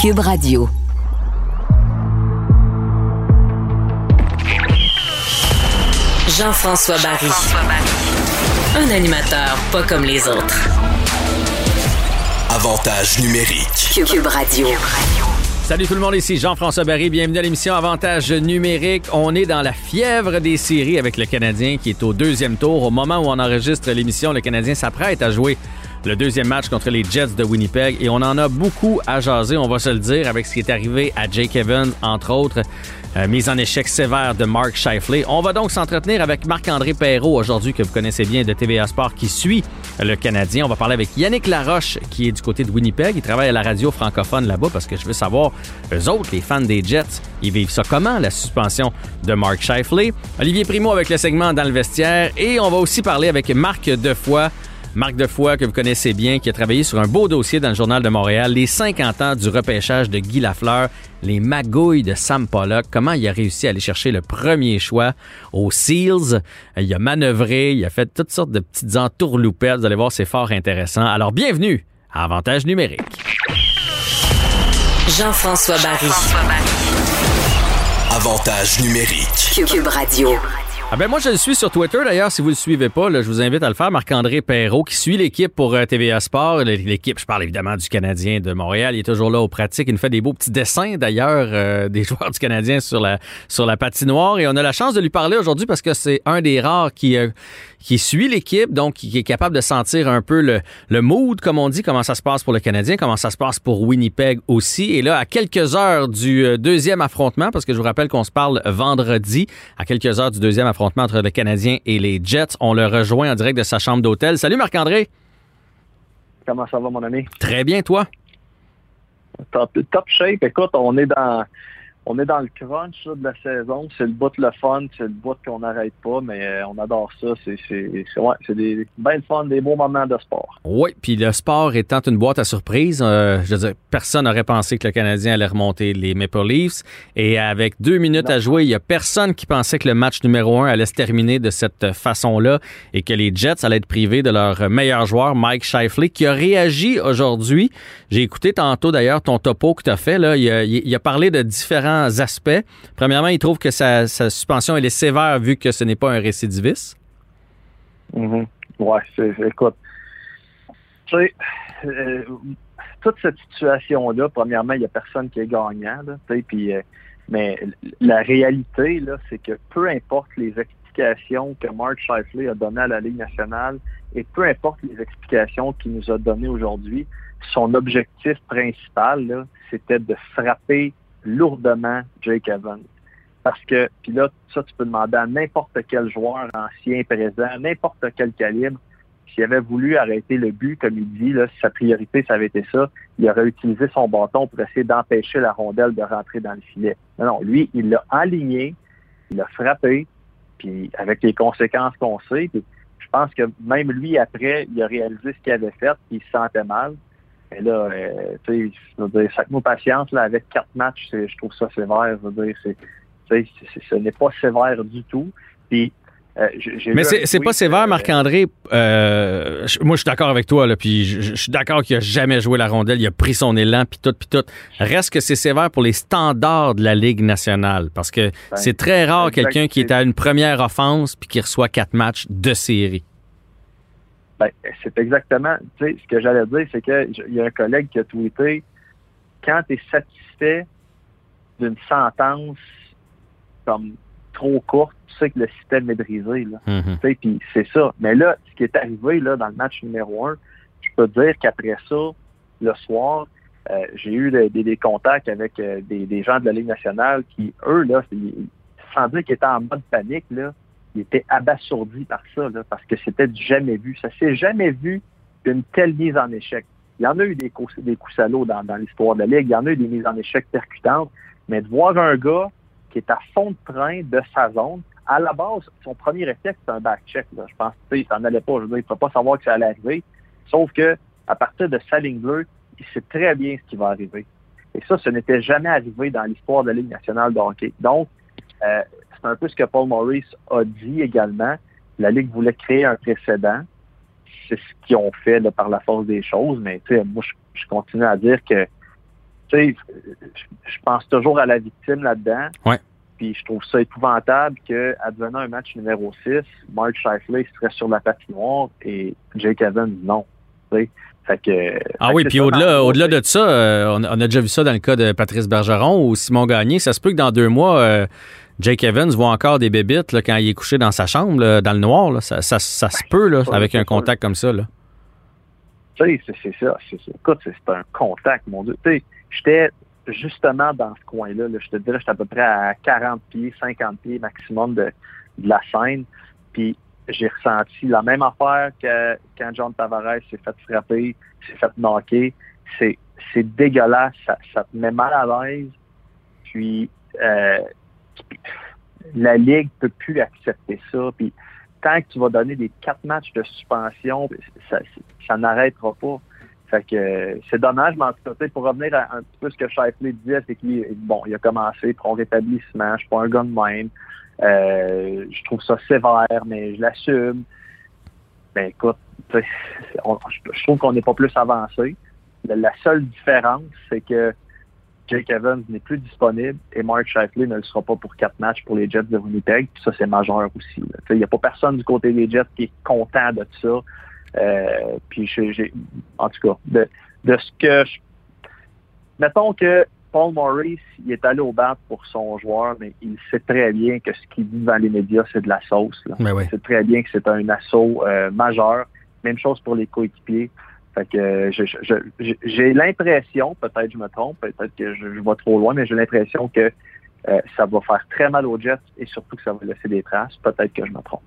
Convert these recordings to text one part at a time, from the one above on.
Cube Radio. Jean-François Barry. Un animateur pas comme les autres. Avantage numérique. Cube Radio. Salut tout le monde, ici Jean-François Barry. Bienvenue à l'émission Avantage numérique. On est dans la fièvre des séries avec le Canadien qui est au deuxième tour. Au moment où on enregistre l'émission, le Canadien s'apprête à jouer le deuxième match contre les Jets de Winnipeg et on en a beaucoup à jaser, on va se le dire, avec ce qui est arrivé à Jake Evans, entre autres. Euh, mise en échec sévère de Mark Scheifele. On va donc s'entretenir avec Marc-André Perrault aujourd'hui, que vous connaissez bien de TVA Sport, qui suit le Canadien. On va parler avec Yannick Laroche, qui est du côté de Winnipeg. Il travaille à la radio francophone là-bas parce que je veux savoir, eux autres, les fans des Jets, ils vivent ça comment, la suspension de Mark Scheifele? Olivier Primo avec le segment dans le vestiaire. Et on va aussi parler avec Marc Defoy, Marc Defoy, que vous connaissez bien, qui a travaillé sur un beau dossier dans le Journal de Montréal, les 50 ans du repêchage de Guy Lafleur, les magouilles de Sam Pollock, comment il a réussi à aller chercher le premier choix aux Seals? Il a manœuvré, il a fait toutes sortes de petites entourloupettes. Vous allez voir, c'est fort intéressant. Alors, bienvenue à Avantage numérique. Jean-François Barry. Avantage numérique. Cube Radio. Ah ben moi je le suis sur Twitter d'ailleurs si vous le suivez pas là, je vous invite à le faire. Marc-André Perrault qui suit l'équipe pour euh, TVA Sport. L'équipe je parle évidemment du Canadien de Montréal. Il est toujours là aux pratiques il nous fait des beaux petits dessins d'ailleurs euh, des joueurs du Canadien sur la sur la patinoire. Et on a la chance de lui parler aujourd'hui parce que c'est un des rares qui euh, qui suit l'équipe donc qui est capable de sentir un peu le, le mood comme on dit comment ça se passe pour le Canadien comment ça se passe pour Winnipeg aussi. Et là à quelques heures du deuxième affrontement parce que je vous rappelle qu'on se parle vendredi à quelques heures du deuxième affrontement entre le Canadien et les Jets. On le rejoint en direct de sa chambre d'hôtel. Salut Marc-André. Comment ça va, mon ami? Très bien, toi? Top, top shape. Écoute, on est dans on est dans le crunch de la saison. C'est le bout le fun, c'est le bout qu'on n'arrête pas, mais euh, on adore ça. C'est ouais, des bien fun, des beaux moments de sport. Oui, puis le sport étant une boîte à surprise, euh, je veux dire, personne n'aurait pensé que le Canadien allait remonter les Maple Leafs. Et avec deux minutes à jouer, il n'y a personne qui pensait que le match numéro un allait se terminer de cette façon-là et que les Jets allaient être privés de leur meilleur joueur, Mike Shifley, qui a réagi aujourd'hui. J'ai écouté tantôt d'ailleurs ton topo que tu as fait. Là. Il, a, parlé de différents aspects. Premièrement, il trouve que sa, suspension elle est sévère vu que ce n'est pas un récidiviste. Mm Ouais, écoute, tu sais, euh, toute cette situation-là, premièrement, il n'y a personne qui est gagnant, euh, mais la réalité, là, c'est que peu importe les explications que Mark Shifley a données à la Ligue nationale et peu importe les explications qu'il nous a données aujourd'hui, son objectif principal, c'était de frapper lourdement Jake Evans. Parce que, puis là, ça, tu peux demander à n'importe quel joueur ancien, présent, n'importe quel calibre, s'il avait voulu arrêter le but, comme il dit, là, si sa priorité, ça avait été ça, il aurait utilisé son bâton pour essayer d'empêcher la rondelle de rentrer dans le filet. Non, non, lui, il l'a aligné, il l'a frappé, puis avec les conséquences qu'on sait, puis je pense que même lui, après, il a réalisé ce qu'il avait fait, puis il se sentait mal. Mais là, euh, tu sais, chaque mot patience, là, avec quatre matchs, je trouve ça sévère. Je veux dire, c'est, ce n'est pas sévère du tout. Puis, euh, Mais c'est pas sévère, euh, Marc-André. Euh, moi, je suis d'accord avec toi. Là, puis je, suis d'accord qu'il a jamais joué la rondelle. Il a pris son élan, puis tout, puis tout. Reste que c'est sévère pour les standards de la Ligue nationale. Parce que ben, c'est très rare quelqu'un qui est à une première offense puis qui reçoit quatre matchs de série. Ben, c'est exactement, tu sais, ce que j'allais dire, c'est qu'il y a un collègue qui a tweeté, quand tu es satisfait d'une sentence comme trop courte, tu sais que le système est brisé. Là. Mm-hmm. Puis c'est ça. Mais là, ce qui est arrivé là, dans le match numéro un, je peux dire qu'après ça, le soir, euh, j'ai eu des, contacts avec euh, des, des, gens de la Ligue nationale qui, eux, là, sans dire qu'ils étaient en mode panique, là, il était abasourdi par ça, parce que c'était jamais vu. Ça s'est jamais vu une telle mise en échec. Il y en a eu des coups, des coups salauds dans, l'histoire de la Ligue, il y en a eu des mises en échec percutantes, mais de voir un gars qui est à fond de train de sa zone, à la base, son premier réflexe, c'est un back-check. Je pense qu'il s'en allait pas. Je veux dire, il ne peut pas savoir que ça allait arriver. Sauf que à partir de sa ligne bleue, il sait très bien ce qui va arriver. Et ça, ce n'était jamais arrivé dans l'histoire de la Ligue nationale de hockey. Donc, euh, c'est un peu ce que Paul Maurice a dit également. La Ligue voulait créer un précédent. C'est ce qu'ils ont fait par la force des choses, mais moi, je, continue à dire que je pense toujours à la victime là-dedans. Ouais. Puis je trouve ça épouvantable qu'advenant un match numéro 6, Mark Scheifele serait sur la patinoire et Jake Evans non. Fait que, Ah fait oui, puis au-delà, au-delà de ça, euh, on, a- on a déjà vu ça dans le cas de Patrice Bergeron ou Simon Gagné. Ça se peut que dans deux mois, euh, Jake Evans voit encore des bébites là, quand il est couché dans sa chambre, là, dans le noir. là. Ça, ça- ça se peut là, avec un contact comme ça. Là. Tu sais, c'est ça. Écoute, c'est un contact, mon Dieu. Tu sais, j'étais justement dans ce coin-là. là. Je te dirais, j'étais à peu près à 40 pieds, 50 pieds maximum de, de la scène. Puis j'ai ressenti la même affaire que quand John Tavares s'est fait frapper, s'est fait knocker. C'est c'est dégueulasse, ça, ça te met mal à l'aise. Puis euh, la Ligue peut plus accepter ça. Puis tant que tu vas donner des quatre matchs de suspension, ça, n'arrêtera pas. Fait que c'est dommage, mais en tout cas, pour revenir à un peu ce que Shifley disait, c'est qu'il bon, il a commencé, puis on rétablit ce match, pas un gars de même. Euh, je trouve ça sévère, mais je l'assume. Ben écoute, je, je trouve qu'on n'est pas plus avancé. La seule différence, c'est que Jake Evans n'est plus disponible et Mark Shifley ne le sera pas pour quatre matchs pour les Jets de Winnipeg. Puis ça, c'est majeur aussi. Il n'y a pas personne du côté des Jets qui est content de ça. Euh, puis j'ai, en tout cas, de, de ce que je... Mettons que Paul Maurice, il est allé au bat pour son joueur, mais il sait très bien que ce qu'il dit devant les médias, c'est de la sauce. Là. Ben oui. Il sait très bien que c'est un assaut euh, majeur. Même chose pour les coéquipiers. Fait que euh, j'ai l'impression, peut-être je me trompe, peut-être que je, je vais trop loin, mais j'ai l'impression que euh, ça va faire très mal aux Jets et surtout que ça va laisser des traces. Peut-être que je me trompe.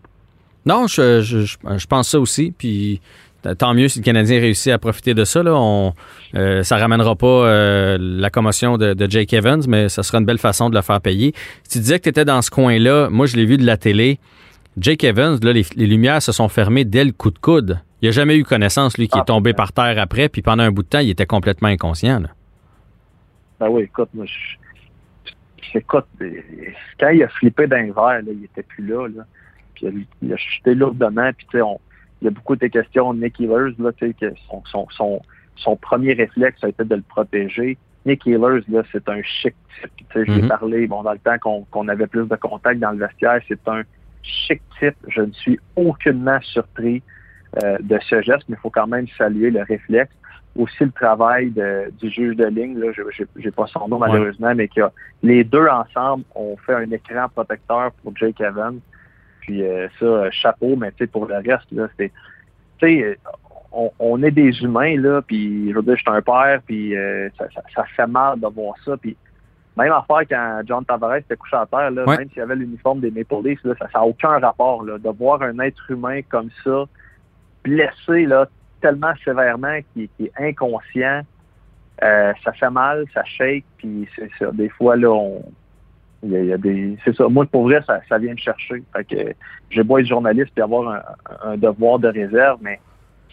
Non, je, je, pense ça aussi. Puis t- tant mieux si le Canadien réussit à profiter de ça. Là. On, euh, ça ramènera pas euh, la commotion de, de Jake Evans, mais ça sera une belle façon de le faire payer. Si tu disais que tu étais dans ce coin-là, moi je l'ai vu de la télé. Jake Evans, là, les, les lumières se sont fermées dès le coup de coude. Il n'a jamais eu connaissance, lui, qui Ah, est tombé ouais. par terre après, puis pendant un bout de temps, il était complètement inconscient. là. Ben oui, écoute, moi, je, écoute, quand il a flippé d'un verre, là, il était plus là, là. Puis il a, chuté lourdement, puis tu sais, on- il y a beaucoup de questions de Nick Ehlers, là, tu sais, que son, son, son, son premier réflexe a été de le protéger. Nick Ehlers, là, c'est un chic type. Tu sais, je lui ai Mhm. parlé, bon, dans le temps qu'on avait plus de contact dans le vestiaire, c'est un chic type. Je ne suis aucunement surpris euh, de ce geste, mais il faut quand même saluer le réflexe aussi le travail de- du juge de ligne, là, je n'ai pas son nom Ouais. malheureusement, mais que les deux ensemble ont fait un écran protecteur pour Jake Evans. Puis euh, ça, euh, chapeau, mais tu sais, pour le reste, là, c'est. Tu sais, on, on est des humains, là, puis je veux dire, je suis un père, puis euh, ça, ça, ça fait mal de voir ça. Puis même affaire quand John Tavares était couché à terre, là, Ouais. même s'il avait l'uniforme des Maple Leafs, là, ça n'a aucun rapport. Là, de voir un être humain comme ça, blessé là, tellement sévèrement qu'il est inconscient, euh, ça fait mal, ça shake, puis c'est ça. Des fois, là, on. Il y, a, il y a des. C'est ça. Moi, pour vrai, ça, ça vient me chercher. Fait que j'ai beau être journaliste puis avoir un, un devoir de réserve, mais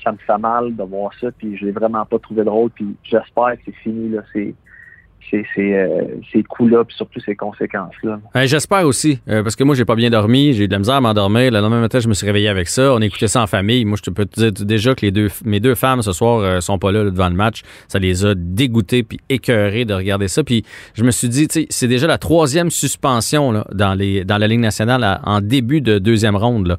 ça me fait mal de voir ça, puis je l'ai vraiment pas trouvé drôle, puis j'espère que c'est fini, là, ces, ces, ces, ces coups-là, puis surtout ces conséquences-là. J'espère aussi, euh, parce que moi, j'ai pas bien dormi, j'ai eu de la misère à m'endormir. Le lendemain matin, je me suis réveillé avec ça. On écoutait ça en famille. Moi, je peux te dire déjà que les deux, mes deux femmes ce soir euh, sont pas là, là, devant le match. Ça les a dégoûtés puis écœurés de regarder ça. Puis je me suis dit, c'est déjà la troisième suspension là, dans, les, dans la Ligue nationale en début de deuxième ronde. Là.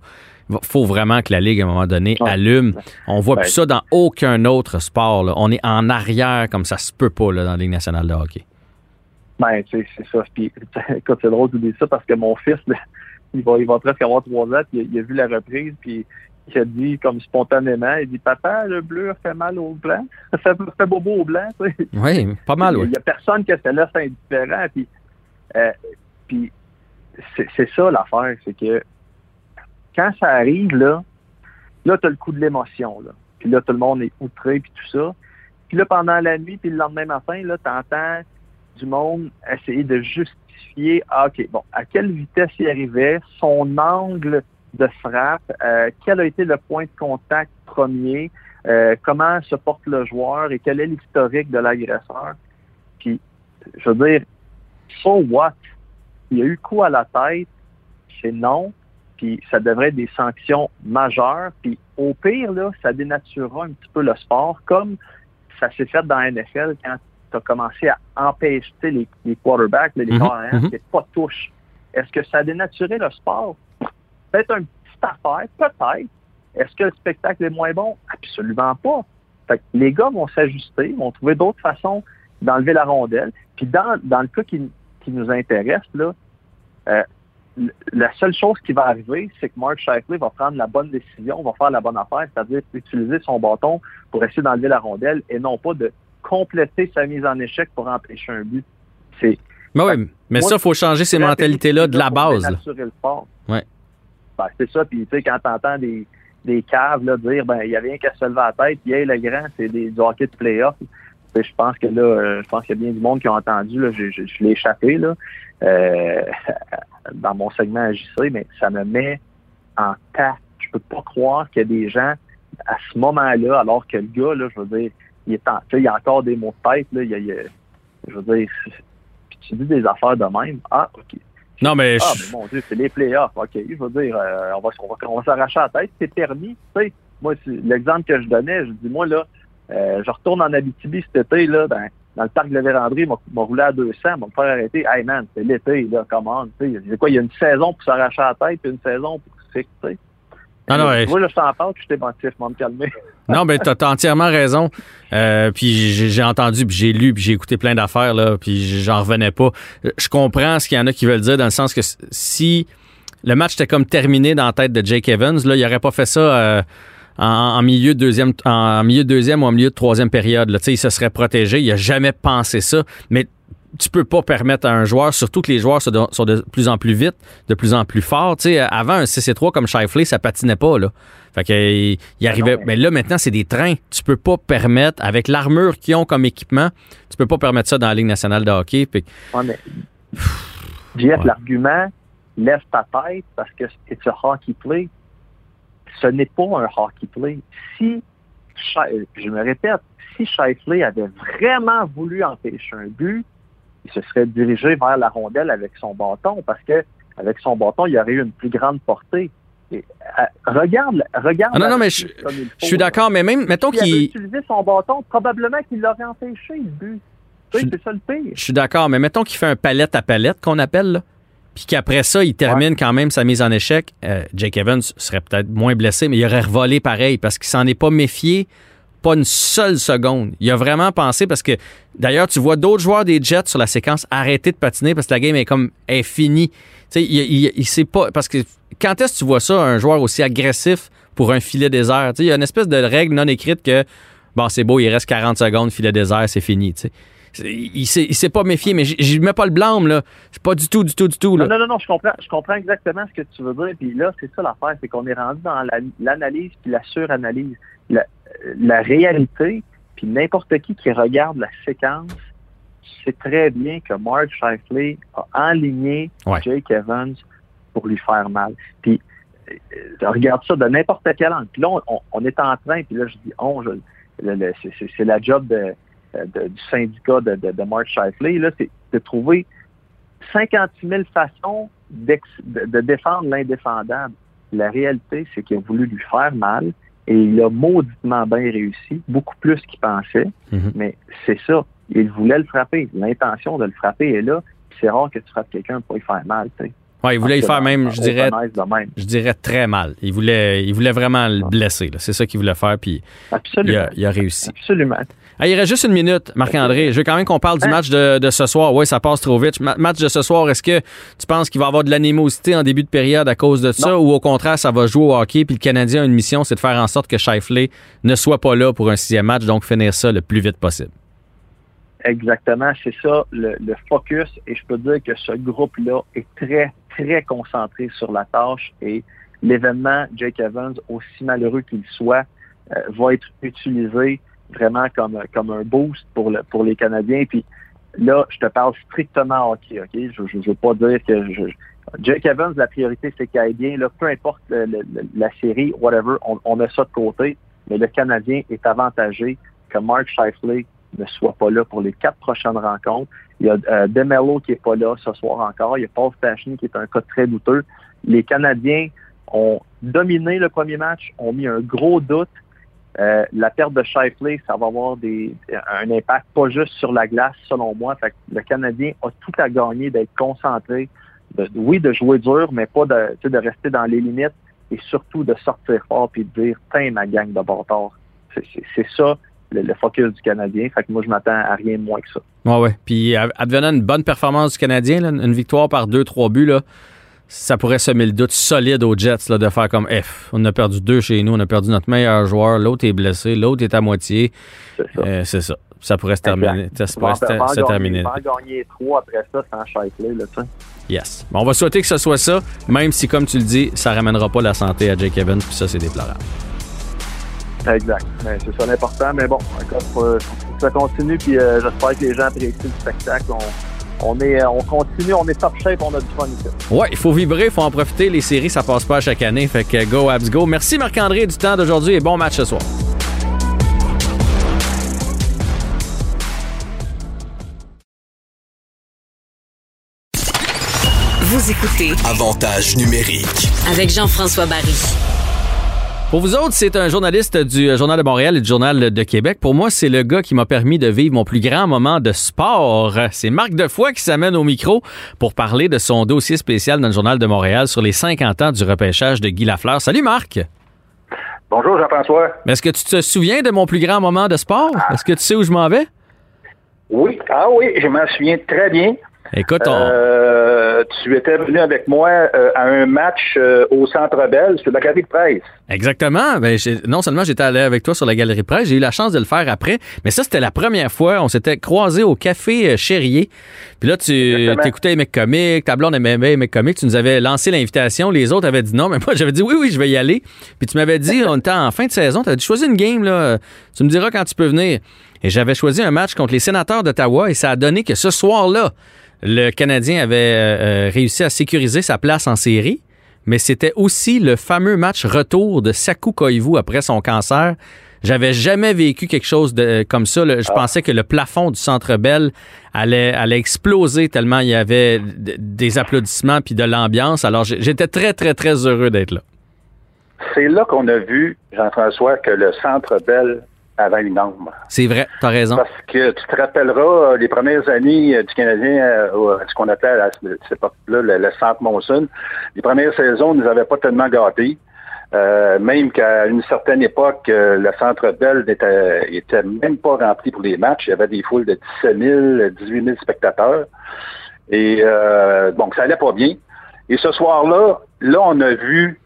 Il faut vraiment que la Ligue, à un moment donné, Ouais. allume. On voit plus ça dans aucun autre sport. là. On est en arrière comme ça se peut pas là, dans la Ligue nationale de hockey. Ben, tu sais, c'est ça. Puis, écoute, c'est drôle de dire ça parce que mon fils, là, il va, il va presque avoir trois ans, puis il, a- il a vu la reprise, puis il a dit comme spontanément, il dit Papa, le bleu fait mal au blanc. Ça fait, fait bobo au blanc, tu sais. Oui, pas mal, oui. Il n'y a personne qui se laisse indifférent. Puis, euh, puis c'est ça l'affaire, c'est que quand ça arrive, là, là, tu as le coup de l'émotion. Là. Puis là, tout le monde est outré, puis tout ça. Puis là, pendant la nuit, puis le lendemain matin, là, tu entends du monde essayer de justifier, ah, OK, bon, à quelle vitesse il arrivait, son angle de frappe, euh, quel a été le point de contact premier, euh, comment se porte le joueur et quel est l'historique de l'agresseur. Puis, je veux dire, so what? Il y a eu coup à la tête, c'est non, puis ça devrait être des sanctions majeures, puis au pire, là, ça dénaturera un petit peu le sport, comme ça s'est fait dans la NFL quand tu as commencé à empêcher les, les quarterbacks, les Mhm, carrières, mhm. pas touche. Est-ce que ça a dénaturé le sport? Peut-être un petit affaire, peut-être. Est-ce que le spectacle est moins bon? Absolument pas. Fait que les gars vont s'ajuster, vont trouver d'autres façons d'enlever la rondelle. Puis dans, dans le cas qui, qui nous intéresse, là, euh, la seule chose qui va arriver, c'est que Mark Shifley va prendre la bonne décision, va faire la bonne affaire, c'est-à-dire utiliser son bâton pour essayer d'enlever la rondelle et non pas de compléter sa mise en échec pour empêcher un but. C'est Mais oui, mais Moi, ça, il faut changer ces mentalités-là de la base. le sport. Ouais. Ben, c'est ça. Puis, tu sais, quand t'entends des, des caves là, dire, ben, il y avait rien qu'à se lever la tête, puis, hey, le grand, c'est des, du hockey de playoff. Je pense que là, euh, je pense qu'il y a bien du monde qui a entendu. Là, je, je, je l'ai échappé là, euh, dans mon segment JC, mais ça me met en tas. Je peux pas croire qu'il y a des gens à ce moment-là, alors que le gars, là, je veux dire, il est en, tu sais, il y a encore des mots de tête. Là, il y a- il y a- je veux dire, puis tu dis des affaires de même. Ah, OK. Non, mais Ah, je- mais mon Dieu, c'est les playoffs. OK, je veux dire, euh, on va, on va, on va s'arracher la tête. C'est permis. Tu sais, moi, l'exemple que je donnais, je dis, moi, là, euh, je retourne en Abitibi cet été, là, dans, dans le parc de la Vérandrie, m'a m'a roulé à 200, m'a me faire arrêter. Hey, man, c'est l'été, là, comment, tu sais. C'est quoi, il y a une saison pour s'arracher la tête, puis une saison pour se fixer, tu sais. Non, non, ouais. Moi, là, je t'en parle, puis je t'émotif, m'en me calmer. Non, ben t'as entièrement raison. Euh, puis j'ai j'ai entendu, puis j'ai lu, puis j'ai écouté plein d'affaires là, puis j'en revenais pas. Je comprends ce qu'il y en a qui veulent dire dans le sens que si le match était comme terminé dans la tête de Jake Evans, là, il aurait pas fait ça euh, en, en milieu de deuxième, en, milieu de deuxième ou en milieu de troisième période. Là. Tu sais, Il se serait protégé. Il a jamais pensé ça. Mais tu peux pas permettre à un joueur, surtout que les joueurs sont de, sont de plus en plus vite, de plus en plus forts. Tu sais, avant, un CC3 comme Shifley, ça patinait pas. Là. Fait que, il, il arrivait. mais... là, maintenant, c'est des trains. Tu peux pas permettre, avec l'armure qu'ils ont comme équipement, tu peux pas permettre ça dans la Ligue nationale de hockey. Puis, Ouais, mais, Jeff, Ouais. l'argument, lève ta tête parce que c'est un hockey play. Ce n'est pas un hockey play. Si, Shi- je me répète, si Shifley avait vraiment voulu empêcher un but, il se serait dirigé vers la rondelle avec son bâton parce que avec son bâton, il y aurait eu une plus grande portée. Et, euh, regarde, regarde. Ah non, non, mais je suis d'accord, mais même, mettons qu'il. utilisé son bâton, probablement qu'il l'aurait empêché, le but. Tu sais, C'est ça le pire. Je suis d'accord, mais mettons qu'il fait un palette à palette qu'on appelle, là, puis qu'après ça, il termine quand même sa mise en échec. euh, Jake Evans serait peut-être moins blessé, mais il aurait revolé pareil parce qu'il s'en est pas méfié pas une seule seconde. Il a vraiment pensé parce que d'ailleurs, tu vois d'autres joueurs des Jets sur la séquence arrêter de patiner parce que la game est comme est finie. Tu sais, il, il, il sait pas parce que quand est-ce que tu vois ça un joueur aussi agressif pour un filet désert, tu sais, il y a une espèce de règle non écrite que bon, c'est beau, il reste 40 secondes, filet désert, c'est fini, tu sais. Il s'est, il s'est pas méfié, mais je mets pas le blâme, là. C'est pas du tout, du tout, du tout, là. Non, non, non, je comprends, je comprends exactement ce que tu veux dire. Puis là, c'est ça l'affaire, c'est qu'on est rendu dans la- l'analyse puis la suranalyse. La, la réalité, puis n'importe qui qui regarde la séquence sait très bien que Mark Shifley a enligné Ouais. Jake Evans pour lui faire mal. Puis euh, regarde ça de n'importe quel angle. Puis là, on, on- on est en train, puis là, je dis on, je, le- le- c'est- c'est c'est la job de, de- du syndicat de, de, de Mark Shifley, là, c'est de trouver 56 000 façons de, défendre l'indéfendable. La réalité, c'est qu'il a voulu lui faire mal et il a mauditement bien réussi, beaucoup plus qu'il pensait, Mhm. mais c'est ça. Il voulait le frapper. L'intention de le frapper est là. C'est rare que tu frappes quelqu'un pour lui faire mal. tu sais. Ouais, il voulait y faire même, je dirais, même. je dirais très mal. Il voulait, il voulait vraiment le blesser. C'est ça qu'il voulait faire, puis il Absolument. a, il a réussi. Absolument. Ah, il reste juste une minute, Marc-André. Je veux quand même qu'on parle du Hein? match de, de ce soir. Oui, ça passe trop vite. Ma- match de ce soir, est-ce que tu penses qu'il va y avoir de l'animosité en début de période à cause de ça, ou au contraire, ça va jouer au hockey, puis le Canadien a une mission, c'est de faire en sorte que Shifley ne soit pas là pour un sixième match, donc finir ça le plus vite possible? Exactement, c'est ça le, le focus. Et je peux dire que ce groupe-là est très, très concentré sur la tâche et l'événement Jake Evans, aussi malheureux qu'il soit, euh, va être utilisé vraiment comme, comme un boost pour, le, pour les Canadiens. Puis là, je te parle strictement hockey, OK? Je ne veux pas dire que je, Jake Evans, la priorité, c'est qu'il aille bien. Là, peu importe la série, whatever, on, on met ça de côté. Mais le Canadien est avantagé que Mark Shifley ne soit pas là pour les quatre prochaines rencontres. Il y a euh, Demelo qui est pas là ce soir encore. Il y a Paul Stachny qui est un cas très douteux. Les Canadiens ont dominé le premier match, ont mis un gros doute Euh, la perte de Shifley, ça va avoir des, un impact pas juste sur la glace, selon moi. Fait que le Canadien a tout à gagner d'être concentré, de, oui, de jouer dur, mais pas de, de rester dans les limites et surtout de sortir fort puis de dire Tiens, ma gang de bâtards. C'est ça le, focus du Canadien. Fait que moi, je m'attends à rien de moins que ça. Ouais, ouais. Puis, advenant une bonne performance du Canadien, une victoire par deux, trois buts, là, ça pourrait semer le doute solide aux Jets là, de faire comme F. On a perdu deux chez nous, on a perdu notre meilleur joueur, l'autre est blessé, l'autre est à moitié. C'est ça. Euh, c'est ça. Ça pourrait se terminer. Ça pourrait se, terminer. gagner trois après ça sans Shifley, là, tu Yes. Bon, on va souhaiter que ce soit ça, même si, comme tu le dis, ça ramènera pas la santé à Jake Evans, puis ça, c'est déplorable. Exact. Ben, c'est ça l'important. Mais bon, encore, ça continue, puis euh, j'espère que les gens apprécient le spectacle. On, est, on continue, on est top shape, on a du fun ici. Ouais, il faut vibrer, il faut en profiter. Les séries, ça passe pas chaque année. Fait que go, abs, go. Merci Marc-André du temps d'aujourd'hui et bon match ce soir. Vous écoutez Avantage numérique avec Jean-François Barry. Pour vous autres, c'est un journaliste du Journal de Montréal et du Journal de Québec. Pour moi, c'est le gars qui m'a permis de vivre mon plus grand moment de sport. C'est Marc Defoy qui s'amène au micro pour parler de son dossier spécial dans le Journal de Montréal sur les 50 ans du repêchage de Guy Lafleur. Salut Marc! Bonjour Jean-François. Est-ce que tu te souviens de mon plus grand moment de sport? Est-ce que tu sais où je m'en vais? Oui, ah oui, je m'en souviens très bien. Écoute, euh, tu étais venu avec moi euh, à un match euh, au Centre Bell sur la galerie de presse. Exactement. Ben, non seulement j'étais allé avec toi sur la galerie de presse, j'ai eu la chance de le faire après, mais ça, c'était la première fois. On s'était croisés au café Chérier. Puis là, tu écoutais les mecs comiques, ta blonde aimait les mecs comiques. Tu nous avais lancé l'invitation. Les autres avaient dit non, mais moi, j'avais dit oui, oui, je vais y aller. Puis tu m'avais dit, on était en fin de saison, tu avais dit choisis une game, là. Tu me diras quand tu peux venir. Et j'avais choisi un match contre les sénateurs d'Ottawa et ça a donné que ce soir-là, le Canadien avait euh, euh, réussi à sécuriser sa place en série, mais c'était aussi le fameux match retour de Saku Koivu après son cancer. J'avais jamais vécu quelque chose de comme ça. Je ah. pensais que le plafond du Centre Bell allait, allait exploser tellement il y avait des applaudissements puis de l'ambiance. Alors j'étais très très très heureux d'être là. C'est là qu'on a vu Jean-François que le Centre Bell avant une ombre. C'est vrai, tu as raison. Parce que tu te rappelleras, euh, les premières années euh, du Canadien, euh, ce qu'on appelait à cette époque-là le, centre Monson, les premières saisons ne nous avaient pas tellement gâtés. même qu'à une certaine époque, le centre Bell n'était était même pas rempli pour les matchs. Il y avait des foules de 17 000, 18 000 spectateurs. Et bon, ça allait pas bien. Et ce soir-là, là, on a vu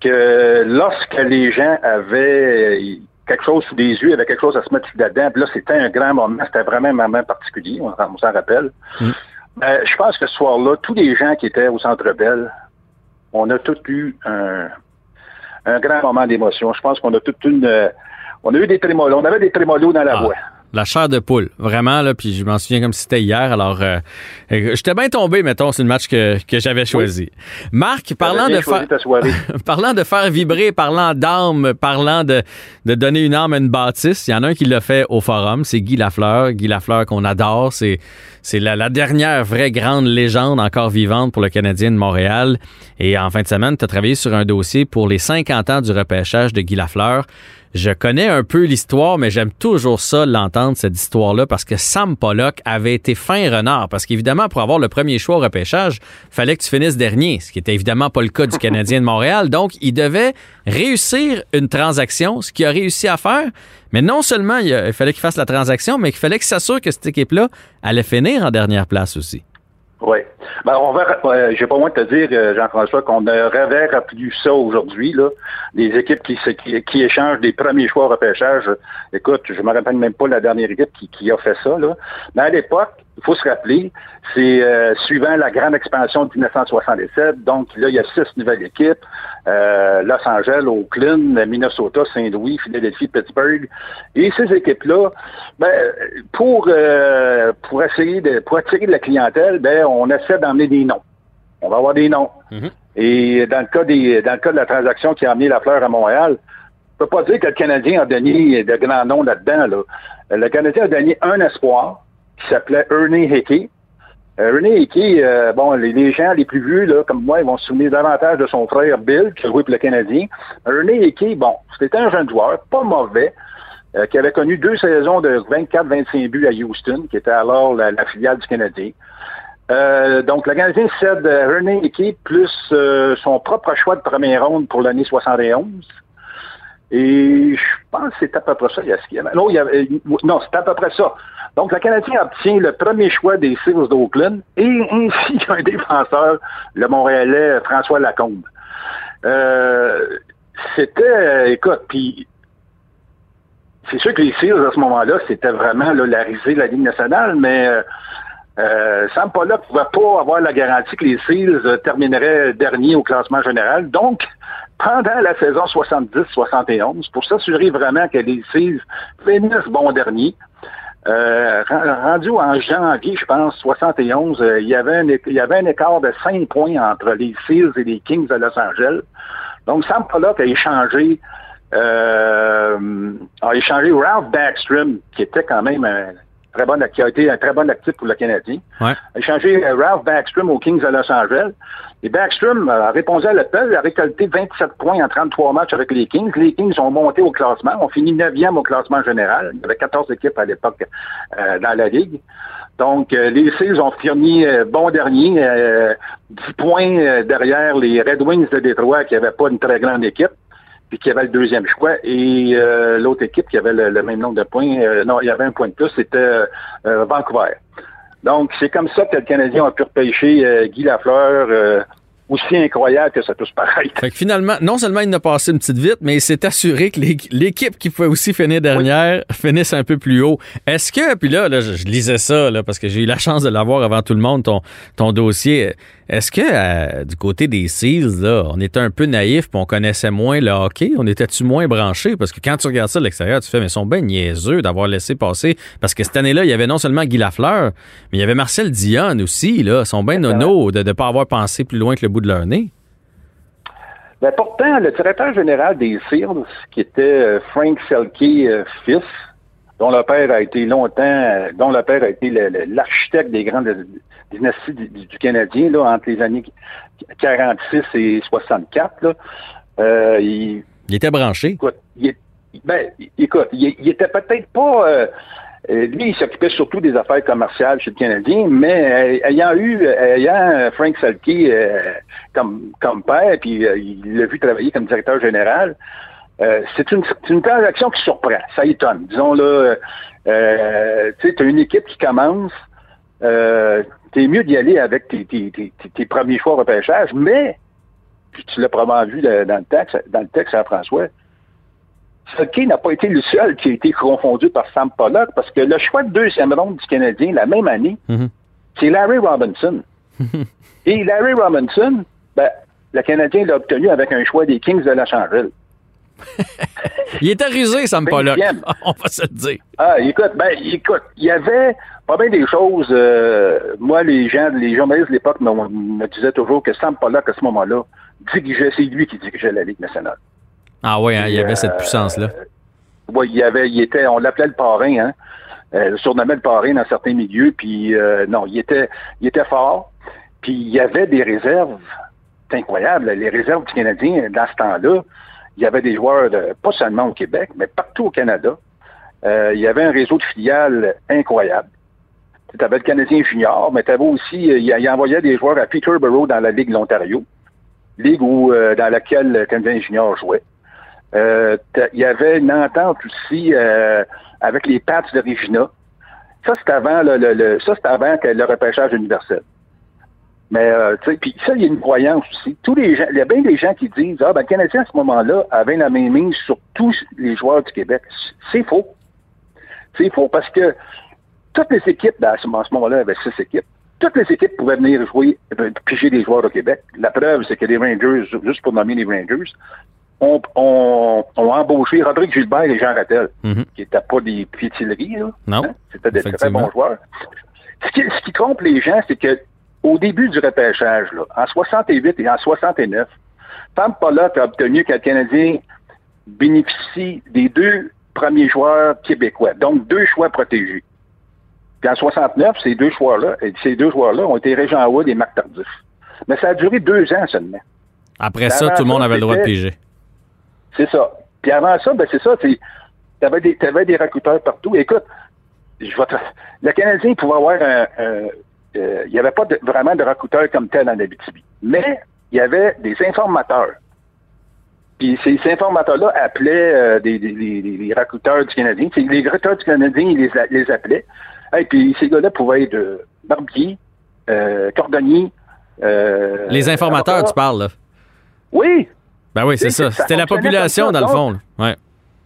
que lorsque les gens avaient quelque chose sous les yeux, il y avait quelque chose à se mettre dedans. Puis là, c'était un grand moment, c'était vraiment un moment particulier, on, s'en rappelle. Mm. Euh, je pense que ce soir-là, tous les gens qui étaient au Centre Bell, on a tous eu un, grand moment d'émotion. Je pense qu'on a toute une... Euh, on a eu des trémolos. On avait des trémolos dans la ah. voix la chair de poule, vraiment là. Puis je m'en souviens comme si c'était hier. Alors, euh, j'étais bien tombé, mettons, c'est le match que, j'avais choisi. Marc, parlant de faire, parlant de faire vibrer, parlant d'armes, parlant de, de donner une arme à une bâtisse, il y en a un qui l'a fait au forum, c'est Guy Lafleur. Guy Lafleur qu'on adore, c'est c'est la, la, dernière vraie grande légende encore vivante pour le Canadien de Montréal. Et en fin de semaine, tu as travaillé sur un dossier pour les 50 ans du repêchage de Guy Lafleur. Je connais un peu l'histoire, mais j'aime toujours ça, l'entendre, cette histoire-là, parce que Sam Pollock avait été fin renard. Parce qu'évidemment, pour avoir le premier choix au repêchage, fallait que tu finisses dernier, ce qui était évidemment pas le cas du Canadien de Montréal. Donc, il devait réussir une transaction, ce qu'il a réussi à faire. Mais non seulement il, fallait qu'il fasse la transaction, mais qu'il fallait qu'il s'assure que cette équipe-là allait finir en dernière place aussi. Oui. Ben, on va, euh, j'ai pas moins de te dire, euh, Jean-François, qu'on aurait rappelé ça aujourd'hui, là. Les équipes qui, qui, échangent des premiers choix au repêchage. Écoute, je me rappelle même pas la dernière équipe qui, qui a fait ça, là. Mais à l'époque, il faut se rappeler, c'est euh, suivant la grande expansion de 1967, donc là, il y a six nouvelles équipes, euh, Los Angeles, Oakland, Minnesota, Saint-Louis, Philadelphie, Pittsburgh. Et ces équipes-là, ben, pour, euh, pour essayer de pour attirer de la clientèle, ben, on essaie d'emmener des noms. On va avoir des noms. Mm-hmm. Et dans le cas des dans le cas de la transaction qui a amené la fleur à Montréal, on peut pas dire que le Canadien a donné de grands noms là-dedans. Là. Le Canadien a donné un espoir, qui s'appelait Ernie Hickey. Euh, René Hickey, euh, bon, les, gens les plus vieux, là, comme moi, ils vont se souvenir davantage de son frère Bill, qui a joué pour le Canadien. René Hickey, bon, c'était un jeune joueur, pas mauvais, euh, qui avait connu deux saisons de 24-25 buts à Houston, qui était alors la, filiale du Canadien. donc, le Canadien cède René Hickey plus son propre choix de première ronde pour l'année 71. Et je pense que c'est à peu près ça. Non, il y avait, non c'est à peu près ça. Donc, le Canadien obtient le premier choix des Seals d'Oakland et ainsi qu'un défenseur, le Montréalais François Lacombe. Euh, c'était, écoute, puis c'est sûr que les Seals, à ce moment-là, c'était vraiment la risée de la Ligue nationale, mais euh, euh, Sam Pollock ne pouvait pas avoir la garantie que les Seals termineraient dernier au classement général. Donc, pendant la saison 70-71, pour s'assurer vraiment que les Seals finissent bon dernier, euh, rendu en janvier, je pense, 71, euh, il, y avait un, il y avait un écart de 5 points entre les Seals et les Kings de Los Angeles. Donc, Sam Pollock a échangé, euh, a échangé Ralph Backstrom, qui était quand même un très bon, qui a été un très bon actif pour le Canadien. Ouais. A échangé Ralph Backstrom aux Kings de Los Angeles. Et Backstrom a répondu à l'appel, a récolté 27 points en 33 matchs avec les Kings. Les Kings ont monté au classement, ont fini 9e au classement général. Il y avait 14 équipes à l'époque euh, dans la Ligue. Donc, euh, les Seals ont fini euh, bon dernier, 10 points derrière les Red Wings de Détroit, qui n'avaient pas une très grande équipe, puis qui avaient le deuxième choix. Et l'autre équipe qui avait le, même nombre de points, non, il y avait un point de plus, c'était Vancouver. Donc, c'est comme ça que le Canadien a pu repêcher euh, Guy Lafleur, euh, aussi incroyable que ça tous pareil. Fait que finalement, non seulement il n'a passé une petite vite, mais il s'est assuré que l'équipe qui pouvait aussi finir dernière finisse un peu plus haut. Est-ce que, puis là, là je, lisais ça là, parce que j'ai eu la chance de l'avoir avant tout le monde, ton, ton dossier. Est-ce que euh, du côté des Seals, là, on était un peu naïf on connaissait moins le hockey? On était-tu moins branché? Parce que quand tu regardes ça de l'extérieur, tu fais, mais ils sont bien niaiseux d'avoir laissé passer. Parce que cette année-là, il y avait non seulement Guy Lafleur, mais il y avait Marcel Dion aussi. Là. Ils sont bien nono de ne pas avoir pensé plus loin que le bout de leur nez. Ben pourtant, le directeur général des Seals, qui était euh, Frank Selke euh, fils, dont le père a été longtemps, dont le père a été l'architecte des grandes dynasties du, Canadien, là, entre les années 46 et 64, euh, il, était branché. Écoute, il, ben, écoute, il, était peut-être pas... Euh, euh, lui, il s'occupait surtout des affaires commerciales chez le Canadien, mais ayant eu, ayant Frank Salke comme, comme père, puis il l'a vu travailler comme directeur général, euh, c'est une, une, transaction qui surprend, ça étonne. Disons là, euh, tu as une équipe qui commence, euh, t'es mieux d'y aller avec tes, tes, tes, tes, premiers choix repêchage, mais, puis tu l'as probablement vu dans le texte, dans le texte à François, qui n'a pas été le seul qui a été confondu par Sam Pollock, parce que le choix de deuxième ronde du Canadien la même année, mm-hmm. c'est Larry Robinson. Et Larry Robinson, ben, le Canadien l'a obtenu avec un choix des Kings de Los Angeles il était rusé, me pas là. On va se le dire. Ah, écoute, ben, écoute, il y avait pas bien des choses. Euh, moi, les gens, les journalistes de l'époque me, disaient toujours que Sam Pollock, à ce moment-là, dirigeait, c'est lui qui dirigeait la Ligue nationale. Ah oui, hein, il y avait cette euh, puissance-là. oui, il y avait, il était, on l'appelait le parrain, hein. Euh, surnommait le parrain dans certains milieux, puis euh, non, il était, il était fort, puis il y avait des réserves. C'est incroyable, les réserves du Canadien dans ce temps-là il y avait des joueurs, pas seulement au Québec, mais partout au Canada. Euh, il y avait un réseau de filiales incroyable. Tu avais le Canadien junior, mais tu avais aussi, euh, il, envoyait des joueurs à Peterborough dans la Ligue de l'Ontario, ligue où, euh, dans laquelle le Canadien junior jouait. il y avait une entente aussi avec les Pats de Regina. Ça, c'était avant le, ça, c'était avant le repêchage universel. Mais, euh, tu sais, puis ça, il y a une croyance aussi. Tous les gens, il y a bien des gens qui disent, ah, ben, le Canadien, à ce moment-là, avait la même mise sur tous les joueurs du Québec. C'est faux. C'est faux parce que toutes les équipes, ben, à ce moment-là, avaient six équipes. Toutes les équipes pouvaient venir jouer, euh, piger des joueurs au Québec. La preuve, c'est que les Rangers, juste pour nommer les Rangers, ont, ont, embauché Rodrigue Gilbert et Jean Rattel, mm-hmm. qui n'étaient pas des piétilleries, là. Non. Hein? C'était des très bons joueurs. Ce qui, ce qui trompe les gens, c'est que au début du repêchage, là, en 68 et en 69, Pam Pollock a obtenu que le Canadien bénéficie des deux premiers joueurs québécois, donc deux choix protégés. Puis en 69, ces deux joueurs-là, ces deux joueurs-là ont été Régent Wood et Marc Tardif. Mais ça a duré deux ans seulement. Après ça, tout le monde avait le droit de piger. C'est ça. Puis avant ça, ben c'est ça, tu avais des, avais des recruteurs partout. Écoute, je vais le Canadien pouvait avoir un, euh, il n'y avait pas vraiment de recruteurs comme tel en Abitibi. Mais il y avait des informateurs. Puis ces, informateurs-là appelaient euh, des, des, des, recruteurs du Canadien. Les recruteurs du Canadien, ils les, les appelaient. Et puis ces gars-là pouvaient être euh, barbiers, euh, cordonniers. Les informateurs, tu parles, là. Oui. Ben oui, c'est ça. C'était la population, dans le fond. Ouais.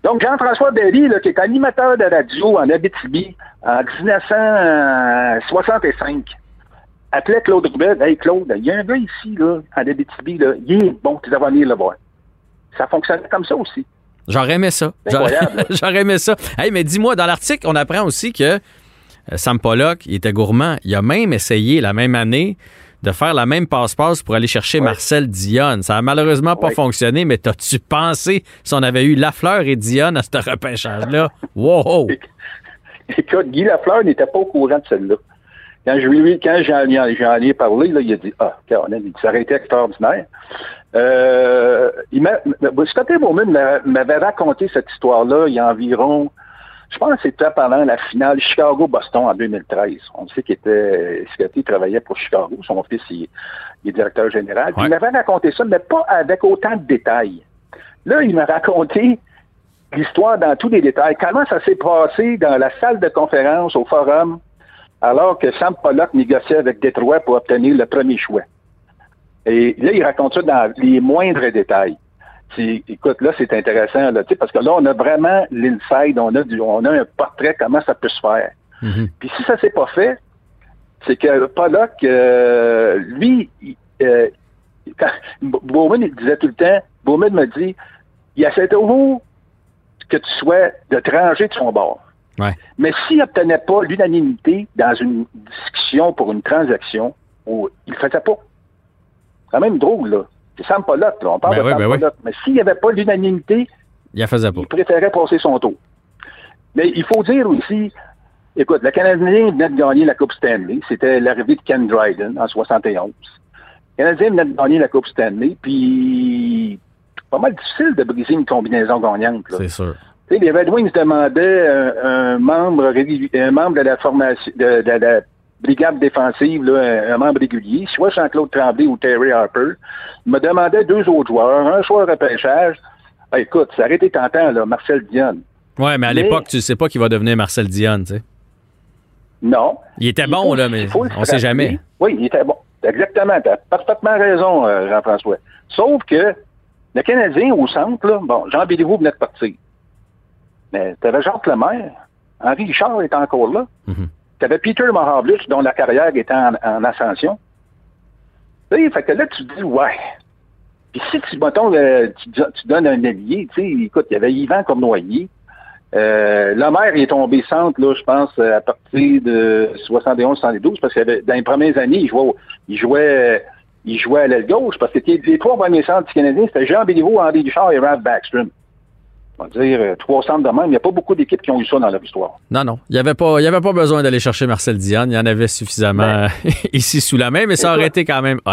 Donc, Jean-François Berry, là, qui est animateur de radio en Abitibi en 1965, appelait Claude Rubel. Hey, Claude, il y a un gars ici, là, en Abitibi, là, il est bon, tu devrais venir le voir. Ça fonctionnait comme ça aussi. J'aurais aimé ça. J'aurais aimé ça. Hey, mais dis-moi, dans l'article, on apprend aussi que euh, Sam Pollock, il était gourmand. Il a même essayé la même année de faire la même passe-passe pour aller chercher Marcel Dionne. Ça a malheureusement pas fonctionné, mais t'as-tu pensé si on avait eu Lafleur et Dionne à ce repêchage-là? wow! Écoute, Guy Lafleur n'était pas au courant de celle-là. Quand je lui, quand j'en, ai parlé, là, il a dit Ah, ça aurait été extraordinaire. Euh, il m'a, Scott Bowman m'avait raconté cette histoire-là il y a environ je pense que c'était pendant la finale Chicago-Boston en 2013. On sait qu'il était, Scotty travaillait pour Chicago. Son fils, il, est directeur général. Il m'avait raconté ça, mais pas avec autant de détails. Là, il m'a raconté l'histoire dans tous les détails. Comment ça s'est passé dans la salle de conférence au forum alors que Sam Pollock négociait avec Détroit pour obtenir le premier choix? Et là, il raconte ça dans les moindres détails écoute, là, c'est intéressant, là, parce que là, on a vraiment l'inside, on a on a un portrait, comment ça peut se faire. Mm-hmm. Puis si ça s'est pas fait, c'est que Pollock, euh, lui, euh, Bowman, il disait tout le temps, Bowman me dit, il essaie toujours que tu sois de te ranger de son bord. Mais s'il n'obtenait pas l'unanimité dans une discussion pour une transaction, il ne le faisait pas. C'est quand même drôle, là. C'est Sam Pollock, là. On parle ben de Sam ben Mais s'il n'y avait pas l'unanimité, il, faisait pas. il préférait passer son tour. Mais il faut dire aussi, écoute, le Canadien venait de gagner la Coupe Stanley. C'était l'arrivée de Ken Dryden en 71. Le Canadien venait de gagner la Coupe Stanley, puis pas mal difficile de briser une combinaison gagnante. C'est sûr. Tu sais, les Red Wings demandaient un, membre, un membre de la formation, de, de, de, brigade défensive, là, un, membre régulier, soit Jean-Claude Tremblay ou Terry Harper, me demandait deux autres joueurs, un choix repêchage. Ah, écoute, ça aurait été tentant, là, Marcel Dionne. Ouais, mais à l'époque, tu sais pas qu'il va devenir Marcel Dionne, tu sais. Non. Il était bon, là, mais on ne sait jamais. Oui, il était bon. Exactement. Tu as parfaitement raison, euh, Jean-François. Sauf que le Canadien au centre, là, bon, Jean Béliveau venait de partir. Mais tu avais Jacques Lemaire. Henri Richard est encore là. Mm-hmm. Tu avais Peter Mahavlich, dont la carrière était en, ascension. Fait que là, tu te dis, ouais. Puis si tu, mettons, tu, donnes un allié, tu écoute, il y avait Yvan Cornoyer. Euh, le maire est tombé centre, là, je pense, à partir de 71-72, parce que dans les premières années, il jouait, il jouait, il jouait à l'aile gauche, parce que les trois premiers centres du Canadien, c'était Jean Béliveau, Henri Duchard et Ralph Backstrom on va dire, euh, trois centres de même. Il n'y a pas beaucoup d'équipes qui ont eu ça dans leur histoire. Non, non. Il n'y avait, pas, avait pas besoin d'aller chercher Marcel Diane. Il y en avait suffisamment ben. ici sous la main, mais ça aurait été quand même hot.